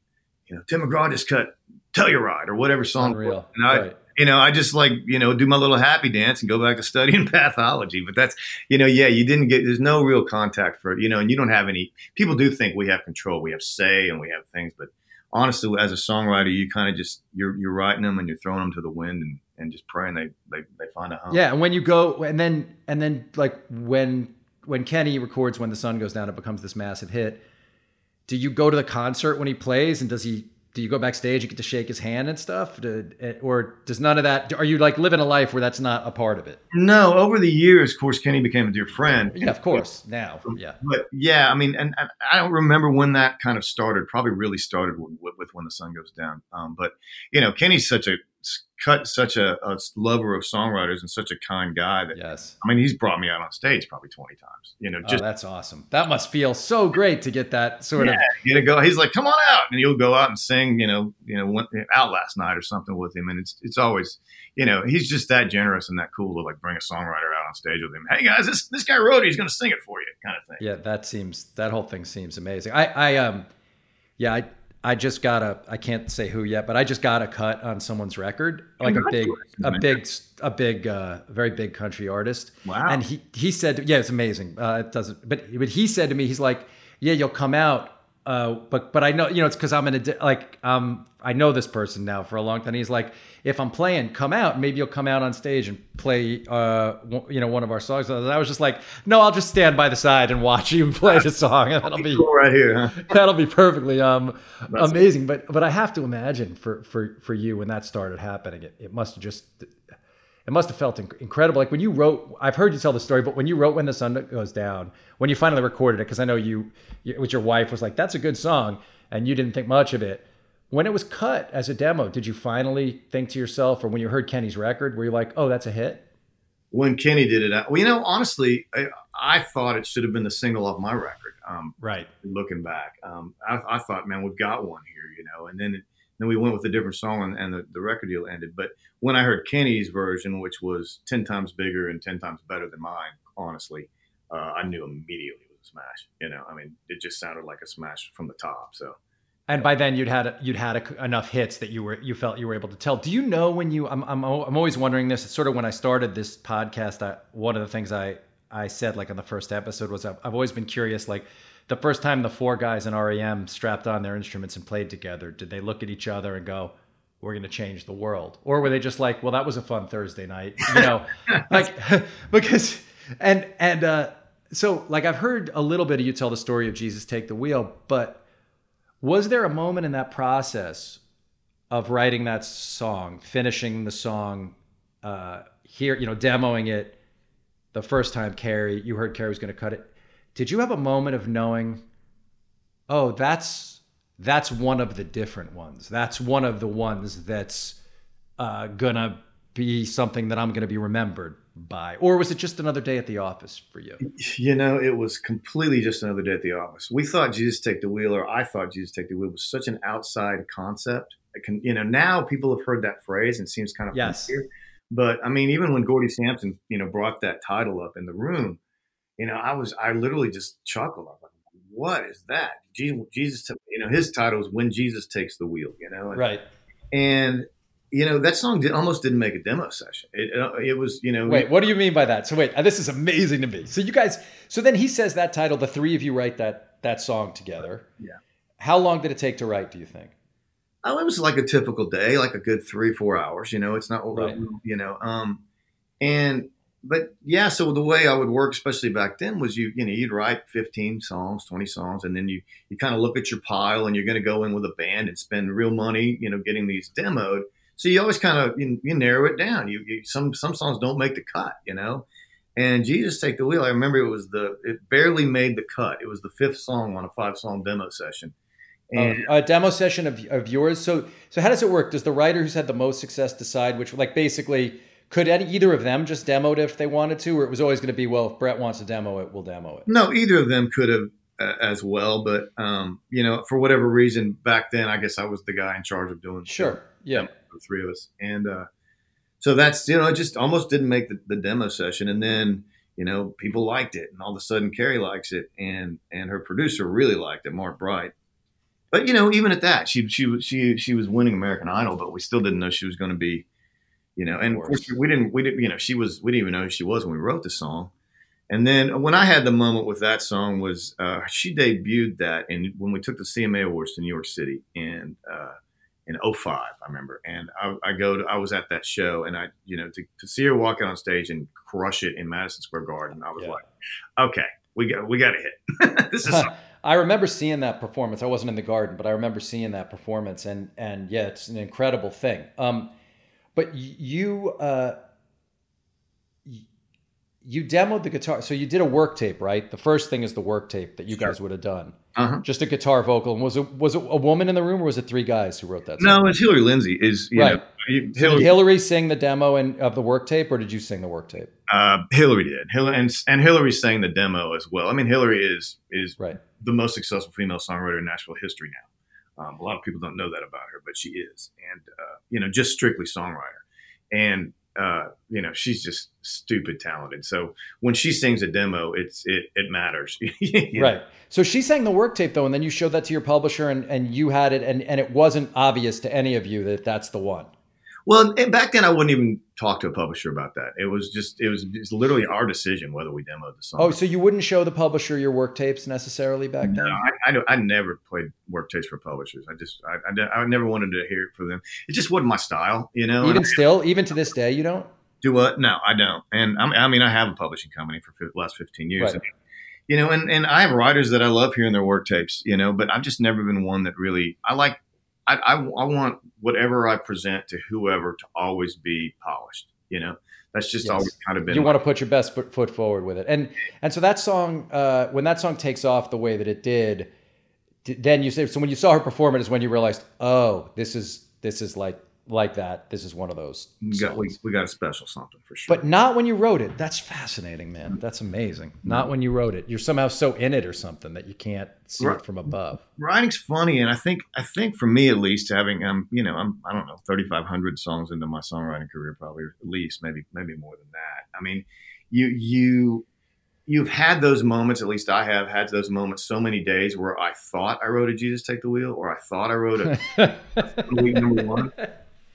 you know, Tim McGraw just cut Telluride or whatever song. Unreal. And I, right you know, I just like, you know, do my little happy dance and go back to studying pathology. But that's, you know, yeah, you didn't get, there's no real contact for, you know, and you don't have any, people do think we have control, we have say and we have things. But honestly, as a songwriter, you kind of just, you're, you're writing them and you're throwing them to the wind and, and just praying they, they, they find a home. Yeah. And when you go, and then, and then like when, when Kenny records When the Sun Goes Down, it becomes this massive hit. Do you go to the concert when he plays and does he do you go backstage and get to shake his hand and stuff? Eh, or does none of that are you like living a life where that's not a part of it? No over the years of course kenny became a dear friend. Yeah of course now yeah. But yeah i mean and, and i don't remember when that kind of started probably really started with, with when the sun goes down. Um, but you know kenny's such a cut such a, a, lover of songwriters and such a kind guy that yes. I mean he's brought me out on stage probably 20 times you know just oh, that's awesome. That must feel so great to get that sort yeah, of you know go he's like come on out and you'll go out and sing you know you know out last night or something with him and it's it's always you know he's just that generous and that cool to like bring a songwriter out on stage with him. Hey guys this this guy wrote it he's gonna sing it for you kind of thing. Yeah that seems that whole thing seems amazing. I i um yeah i I just got a I can't say who yet, but I just got a cut on someone's record, like a big a big a big uh, very big country artist. Wow. And he he said, yeah, it's amazing. Uh, it doesn't, but but he said to me, he's like, yeah, you'll come out uh, but but I know you know it's because I'm in a like um I know this person now for a long time. He's like, if I'm playing, come out. Maybe you'll come out on stage and play uh you know one of our songs. And I was just like, no, I'll just stand by the side and watch you play the song. And that'll be cool right here. Huh? That'll be perfectly um amazing. But but I have to imagine for for for you when that started happening, it, it must have just it must have felt inc- incredible. Like when you wrote, I've heard you tell the story, but when you wrote "When the Sun Goes Down," when you finally recorded it, because I know you, you, with your wife, was like, "That's a good song," and you didn't think much of it. When it was cut as a demo, did you finally think to yourself, or when you heard Kenny's record, were you like, "Oh, that's a hit"? When Kenny did it, well, you know, honestly, I, I thought it should have been the single off my record. Um, right. Looking back, um, I, I, thought, man, we've got one here, you know, and then. It, then we went with a different song and, and the, the, record deal ended. But when I heard Kenny's version, which was 10 times bigger and 10 times better than mine, honestly, uh, I knew immediately it was a smash. You know, I mean, it just sounded like a smash from the top. So. And by then you'd had you'd had a, enough hits that you were you felt you were able to tell. Do you know when you? I'm I'm I'm always wondering this. It's sort of when I started this podcast. I, one of the things I I said like on the first episode was I've, I've always been curious like the first time the four guys in REM strapped on their instruments and played together, did they look at each other and go, "We're going to change the world," or were they just like, "Well, that was a fun Thursday night," you know, like because and and uh, so like I've heard a little bit of you tell the story of Jesus take the wheel, but was there a moment in that process of writing that song, finishing the song, uh, here, you know, demoing it the first time Carrie, you heard Carrie was going to cut it did you have a moment of knowing, oh, that's that's one of the different ones. That's one of the ones that's uh, gonna be something that I'm gonna be remembered by, or was it just another day at the office for you? You know, it was completely just another day at the office. We thought Jesus take the wheel, or I thought Jesus take the wheel was such an outside concept. Can, you know, now people have heard that phrase and seems kind of yes. Familiar. But I mean, even when Gordie Sampson, you know, brought that title up in the room, you know, I was, I literally just chuckled. I was like, what is that? Jesus, Jesus, you know, his title is When Jesus Takes the Wheel, you know? And, right. And, you know, that song did, almost didn't make a demo session. It, it was, you know. Wait, what do you mean by that? So wait, this is amazing to me. So you guys, so then he says that title, the three of you write that, that song together. Yeah. How long did it take to write, do you think? Oh, it was like a typical day, like a good three, four hours, you know, it's not, right. you know, um, and but yeah, so the way I would work, especially back then, was you you know you'd write 15 songs, 20 songs, and then you you kind of look at your pile, and you're going to go in with a band and spend real money, you know, getting these demoed. So you always kind of you, you, narrow it down. You, you, some some songs don't make the cut, you know. And Jesus Take the Wheel, I remember it was the it barely made the cut. It was the fifth song on a five song demo session. And, a demo session of, of yours. So so how does it work? Does the writer who's had the most success decide which like basically could any, either of them just demo it if they wanted to, or it was always going to be, well, if Brett wants to demo it, we'll demo it? No, either of them could have uh, as well. But, um, you know, for whatever reason, back then, I guess I was the guy in charge of doing Sure. Yeah. The three of us. And uh, so that's, you know, it just almost didn't make the, the demo session. And then, you know, people liked it. And all of a sudden, Carrie likes it. And, and her producer really liked it, Mark Bright. But, you know, even at that, she, she, she, she was winning American Idol, but we still didn't know she was going to be you know, and of course we didn't, we didn't, you know, she was, we didn't even know who she was when we wrote the song. And then when I had the moment with that song was uh, she debuted that and when we took the CMA Awards to New York City in uh, in 05, I remember. And I, I, go to I was at that show and I you know to, to see her walk out on stage and crush it in Madison Square Garden, I was yeah. like, okay, we got we got a hit. this is I remember seeing that performance. I wasn't in the garden, but I remember seeing that performance, and and yeah, it's an incredible thing. Um, but you uh, you demoed the guitar, so you did a work tape, right? The first thing is the work tape that you sure. guys would have done. Uh-huh. Just a guitar vocal. And was it was it a woman in the room, or was it three guys who wrote that? Song? No, it's Hillary Lindsey. Is right. Know, Hillary, did Hillary sing the demo and of the work tape, or did you sing the work tape? Uh, Hillary did. Hillary and and Hillary sang the demo as well. I mean, Hillary is is right the most successful female songwriter in Nashville history now. Um, a lot of people don't know that about her, but she is, and uh, you know, just strictly songwriter. And uh, you know, she's just stupid talented. So when she sings a demo, it's it it matters. right. So she sang the work tape though, and then you showed that to your publisher, and and you had it, and and it wasn't obvious to any of you that that's the one. Well, back then I wouldn't even talk to a publisher about that. It was just it was just literally our decision whether we demoed the song. Oh, so you wouldn't show the publisher your work tapes necessarily back then? No, I, I, I never played work tapes for publishers. I just I, I, I, never wanted to hear it for them. It just wasn't my style, you know. Even still, even to this day, you don't do what? No, I don't. And I mean, I have a publishing company for the last fifteen years. Right. And, you know, and, and I have writers that I love hearing their work tapes, you know, but I've just never been one that really I like I, I, I, want whatever I present to whoever to always be polished. You know, that's just yes. always kind of been. You want to put your best foot forward with it, and and so that song, uh, when that song takes off the way that it did, then you say so when you saw her perform it is when you realized, oh, this is this is like like that, this is one of those. We got, we, we, got a special something for sure. But not when you wrote it. That's fascinating, man. That's amazing. Not when you wrote it. You're somehow so in it or something that you can't see it from above. Writing's funny, and I think I think for me at least, having um, you know, I'm I don't know, 3,500 songs into my songwriting career, probably at least, maybe maybe more than that. I mean, you you you've had those moments at least i have had those moments so many days where i thought i wrote a jesus take the wheel or i thought i wrote a number one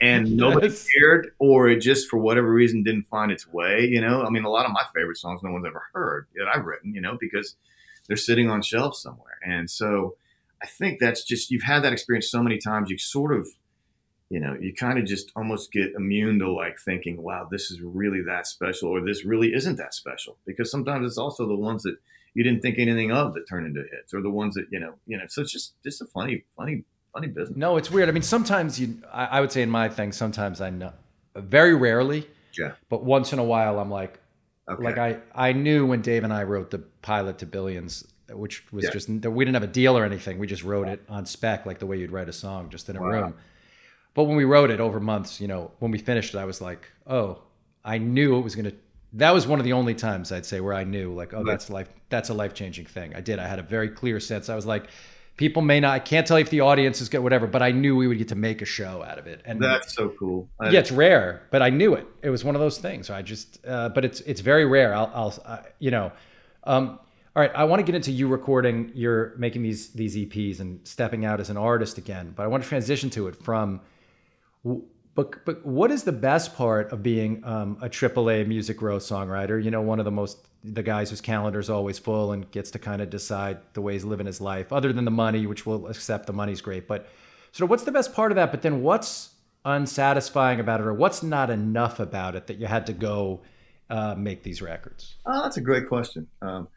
and nobody yes. cared, or it just for whatever reason didn't find its way. You know, I mean, a lot of my favorite songs no one's ever heard that I've written. You know, because they're sitting on shelves somewhere, and so I think that's just you've had that experience so many times. You sort of, you know, you kind of just almost get immune to like thinking, "Wow, this is really that special," or "This really isn't that special," because sometimes it's also the ones that you didn't think anything of that turn into hits, or the ones that you know, you know. So it's just just a funny, funny funny business. No, it's weird. I mean, sometimes you, I, I would say in my thing, sometimes I know, very rarely. Yeah. But once in a while, I'm like, okay. like I, I knew when Dave and I wrote the pilot to Billions, which was yeah. just we didn't have a deal or anything. We just wrote it on spec, like the way you'd write a song, just in a wow. room. But when we wrote it over months, you know, when we finished it, I was like, oh, I knew it was gonna. That was one of the only times I'd say where I knew, like, oh, that's life. That's a life changing thing. I did. I had a very clear sense. I was like, people may not. I can't tell you if the audience is good, whatever. But I knew we would get to make a show out of it, and that's so cool. I, yeah, it's rare, but I knew it. It was one of those things. I just, uh, but it's it's very rare. I'll, I'll uh, you know. Um, all right, I want to get into you recording. You're making these these EPs and stepping out as an artist again, but I want to transition to it from. But but what is the best part of being um, a AAA Music Row songwriter? You know, one of the most the guys whose calendar is always full and gets to kind of decide the way he's living his life, other than the money, which we'll accept the money's great. But so what's the best part of that? But then what's unsatisfying about it, or what's not enough about it that you had to go uh, make these records? Oh, that's a great question. Um,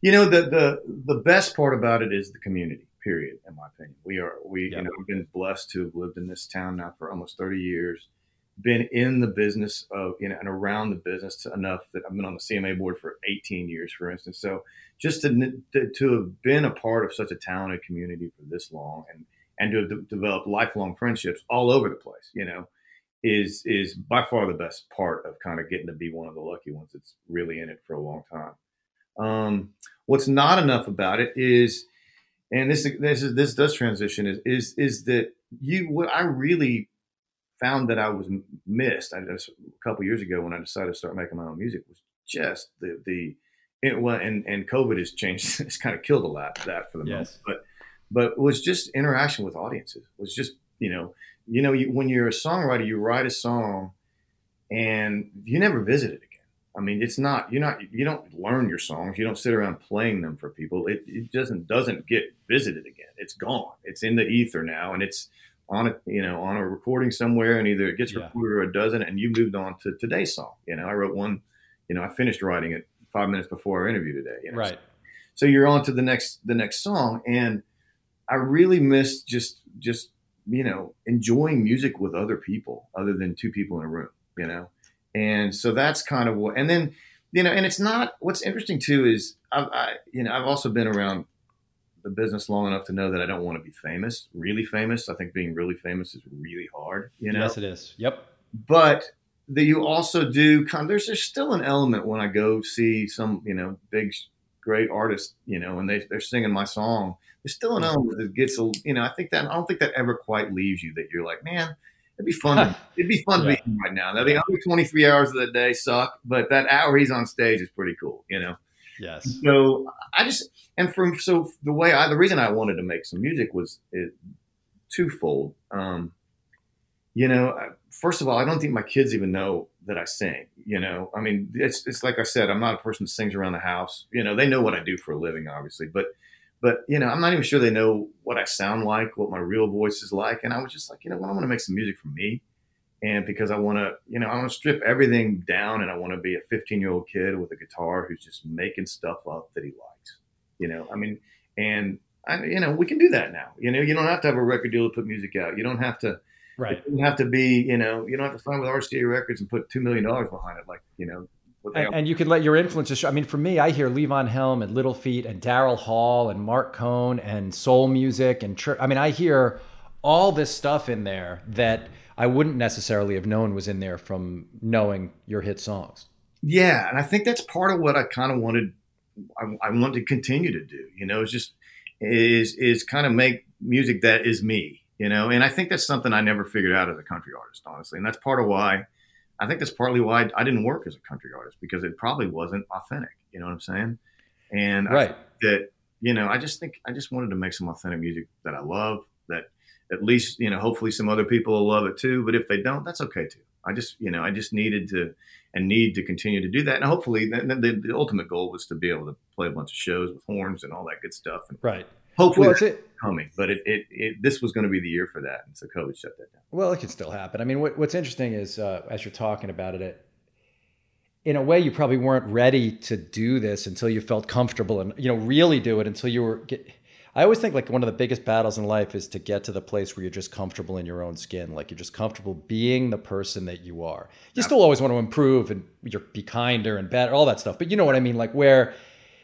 you know, the the the best part about it is the community. Period. In my opinion, we are we yep. you know we've been blessed to have lived in this town now for almost thirty years been in the business of you know and around the business enough that I've been on the CMA board for 18 years, for instance. So just to, to, have been a part of such a talented community for this long and and to have de- developed lifelong friendships all over the place, you know, is is by far the best part of kind of getting to be one of the lucky ones that's really in it for a long time. Um, what's not enough about it is, and this this is this does transition is is is that you what I really found that I was missed. I just a couple years ago when I decided to start making my own music was just the the it well and and COVID has changed. it's kind of killed a lot of that for the yes. moment. But but was just interaction with audiences. It Was just you know you know you, when you're a songwriter, you write a song and you never visit it again. I mean, it's not you're not you don't learn your songs. You don't sit around playing them for people. It, it doesn't doesn't get visited again. It's gone. It's in the ether now, and it's on a you know on a recording somewhere and either it gets yeah. recorded or it doesn't and you moved on to today's song you know i wrote one you know i finished writing it five minutes before our interview today you know? right so you're on to the next the next song, and I really miss just just you know enjoying music with other people other than two people in a room, you know, and so that's kind of what. And then you know, and it's not. What's interesting too is I've I, you know I've also been around the business long enough to know that I don't want to be famous, really famous. I think being really famous is really hard. You know. Yes, it is. Yep. But that you also do kind of, there's there's still an element when I go see some you know big great artist you know and they they're singing my song. There's still an mm. element that gets a you know I think that I don't think that ever quite leaves you that you're like man it'd be fun to, it'd be fun yeah. to be right now. Now the other 23 hours of the day suck, but that hour he's on stage is pretty cool. You know. Yes. So I just and from so the way I the reason I wanted to make some music was it, twofold. Um, you know, first of all, I don't think my kids even know that I sing. You know, I mean, it's it's like I said, I'm not a person that sings around the house. You know, they know what I do for a living, obviously, but but you know, I'm not even sure they know what I sound like, what my real voice is like. And I was just like, you know, what, I want to make some music for me, and because I want to, you know, I want to strip everything down, and I want to be a 15 year old kid with a guitar who's just making stuff up that he likes. You know, I mean, and I, you know, we can do that now. You know, you don't have to have a record deal to put music out. You don't have to Right. You don't have to be, you know, you don't have to sign with RCA Records and put two million dollars behind it, like you know. And, and, you could let your influences show. I mean, for me, I hear Levon Helm and Little Feat and Daryl Hall and Marc Cohn and soul music and I mean, I hear all this stuff in there that I wouldn't necessarily have known was in there from knowing your hit songs. Yeah, and I think that's part of what I kind of wanted. I, I want to continue to do. You know, is just is is kind of make music that is me you know and i think that's something i never figured out as a country artist honestly and that's part of why i think that's partly why i didn't work as a country artist because it probably wasn't authentic you know what i'm saying and right that you know i just think i just wanted to make some authentic music that i love that at least you know hopefully some other people will love it too but if they don't that's okay too i just you know i just needed to and need to continue to do that and hopefully the, the, the ultimate goal was to be able to play a bunch of shows with horns and all that good stuff and right Hopefully, well, it's coming, but it, it, it, this was going to be the year for that, and so COVID shut that down. Well, it can still happen. I mean, what, what's interesting is uh, as you're talking about it, it, in a way, you probably weren't ready to do this until you felt comfortable, and you know, really do it until you were. Get, I always think like one of the biggest battles in life is to get to the place where you're just comfortable in your own skin, like you're just comfortable being the person that you are. You still always want to improve and you're be kinder and better, all that stuff, but you know what I mean, like where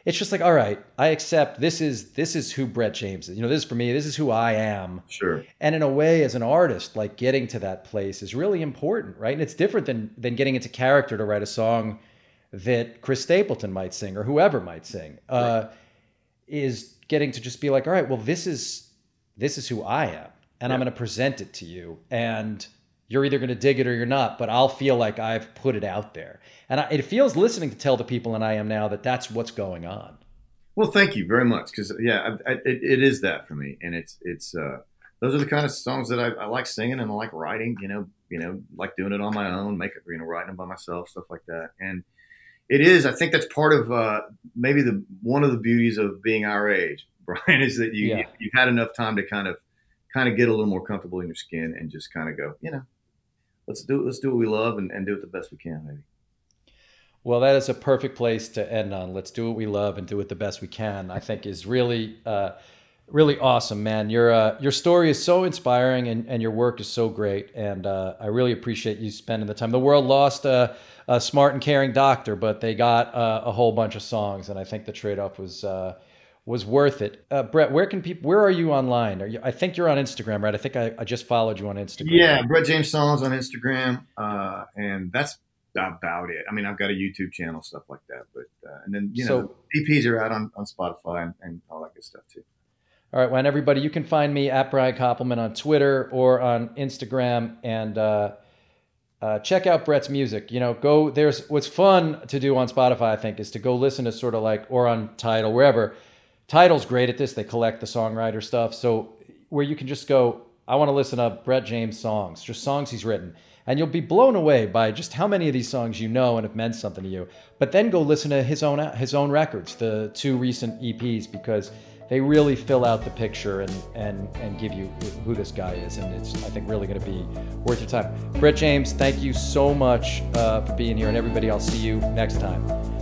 it's just like all right i accept this is this is who brett james is. You know this is for me this is who i am. Sure. And in a way as an artist like getting to that place is really important right? And it's different than than getting into character to write a song that chris stapleton might sing or whoever might sing. Uh, right. uh, is getting to just be like all right well this is this is who i am and yeah. i'm going to present it to you and you're either going to dig it or you're not but i'll feel like i've put it out there and I, it feels listening to tell the people and i am now that that's what's going on well thank you very much because yeah I, I, it, it is that for me and it's it's uh, those are the kind of songs that I, I, like singing and I like writing you know you know like doing it on my own make it you know writing them by myself stuff like that and it is i think that's part of uh, maybe the one of the beauties of being our age brian is that you, yeah. you you've had enough time to kind of kind of get a little more comfortable in your skin and just kind of go you know let's do let's do what we love and, and do it the best we can, maybe. Well, that is a perfect place to end on. Let's do what we love and do it the best we can. I think is really, uh, really awesome, man. Your uh, your story is so inspiring, and, and your work is so great. And uh, I really appreciate you spending the time. The world lost a, a smart and caring doctor, but they got uh, a whole bunch of songs, and I think the trade off was uh, was worth it. Uh, Brett, where can people? Where are you online? Are you, I think you're on Instagram, right? I think I, I just followed you on Instagram. Yeah, Brett James Songs on Instagram, uh, and that's about it. I mean, I've got a YouTube channel, stuff like that, but uh, and then you know, so, EPs are out on, on Spotify and, and, all that good stuff too. All right, well, everybody, you can find me at Brian Koppelman on Twitter or on Instagram, and uh, uh, check out Brett's music. You know, go there's what's fun to do on Spotify. I think is to go listen to sort of like or on Tidal wherever Tidal's great at this. They collect the songwriter stuff. So where you can just go, I want to listen to Brett James songs, just songs he's written. And you'll be blown away by just how many of these songs you know and have meant something to you. But then go listen to his own his own records, the two recent EPs, because they really fill out the picture and and and give you who this guy is, and it's I think really going to be worth your time. Brett James, thank you so much uh, for being here, and everybody, I'll see you next time.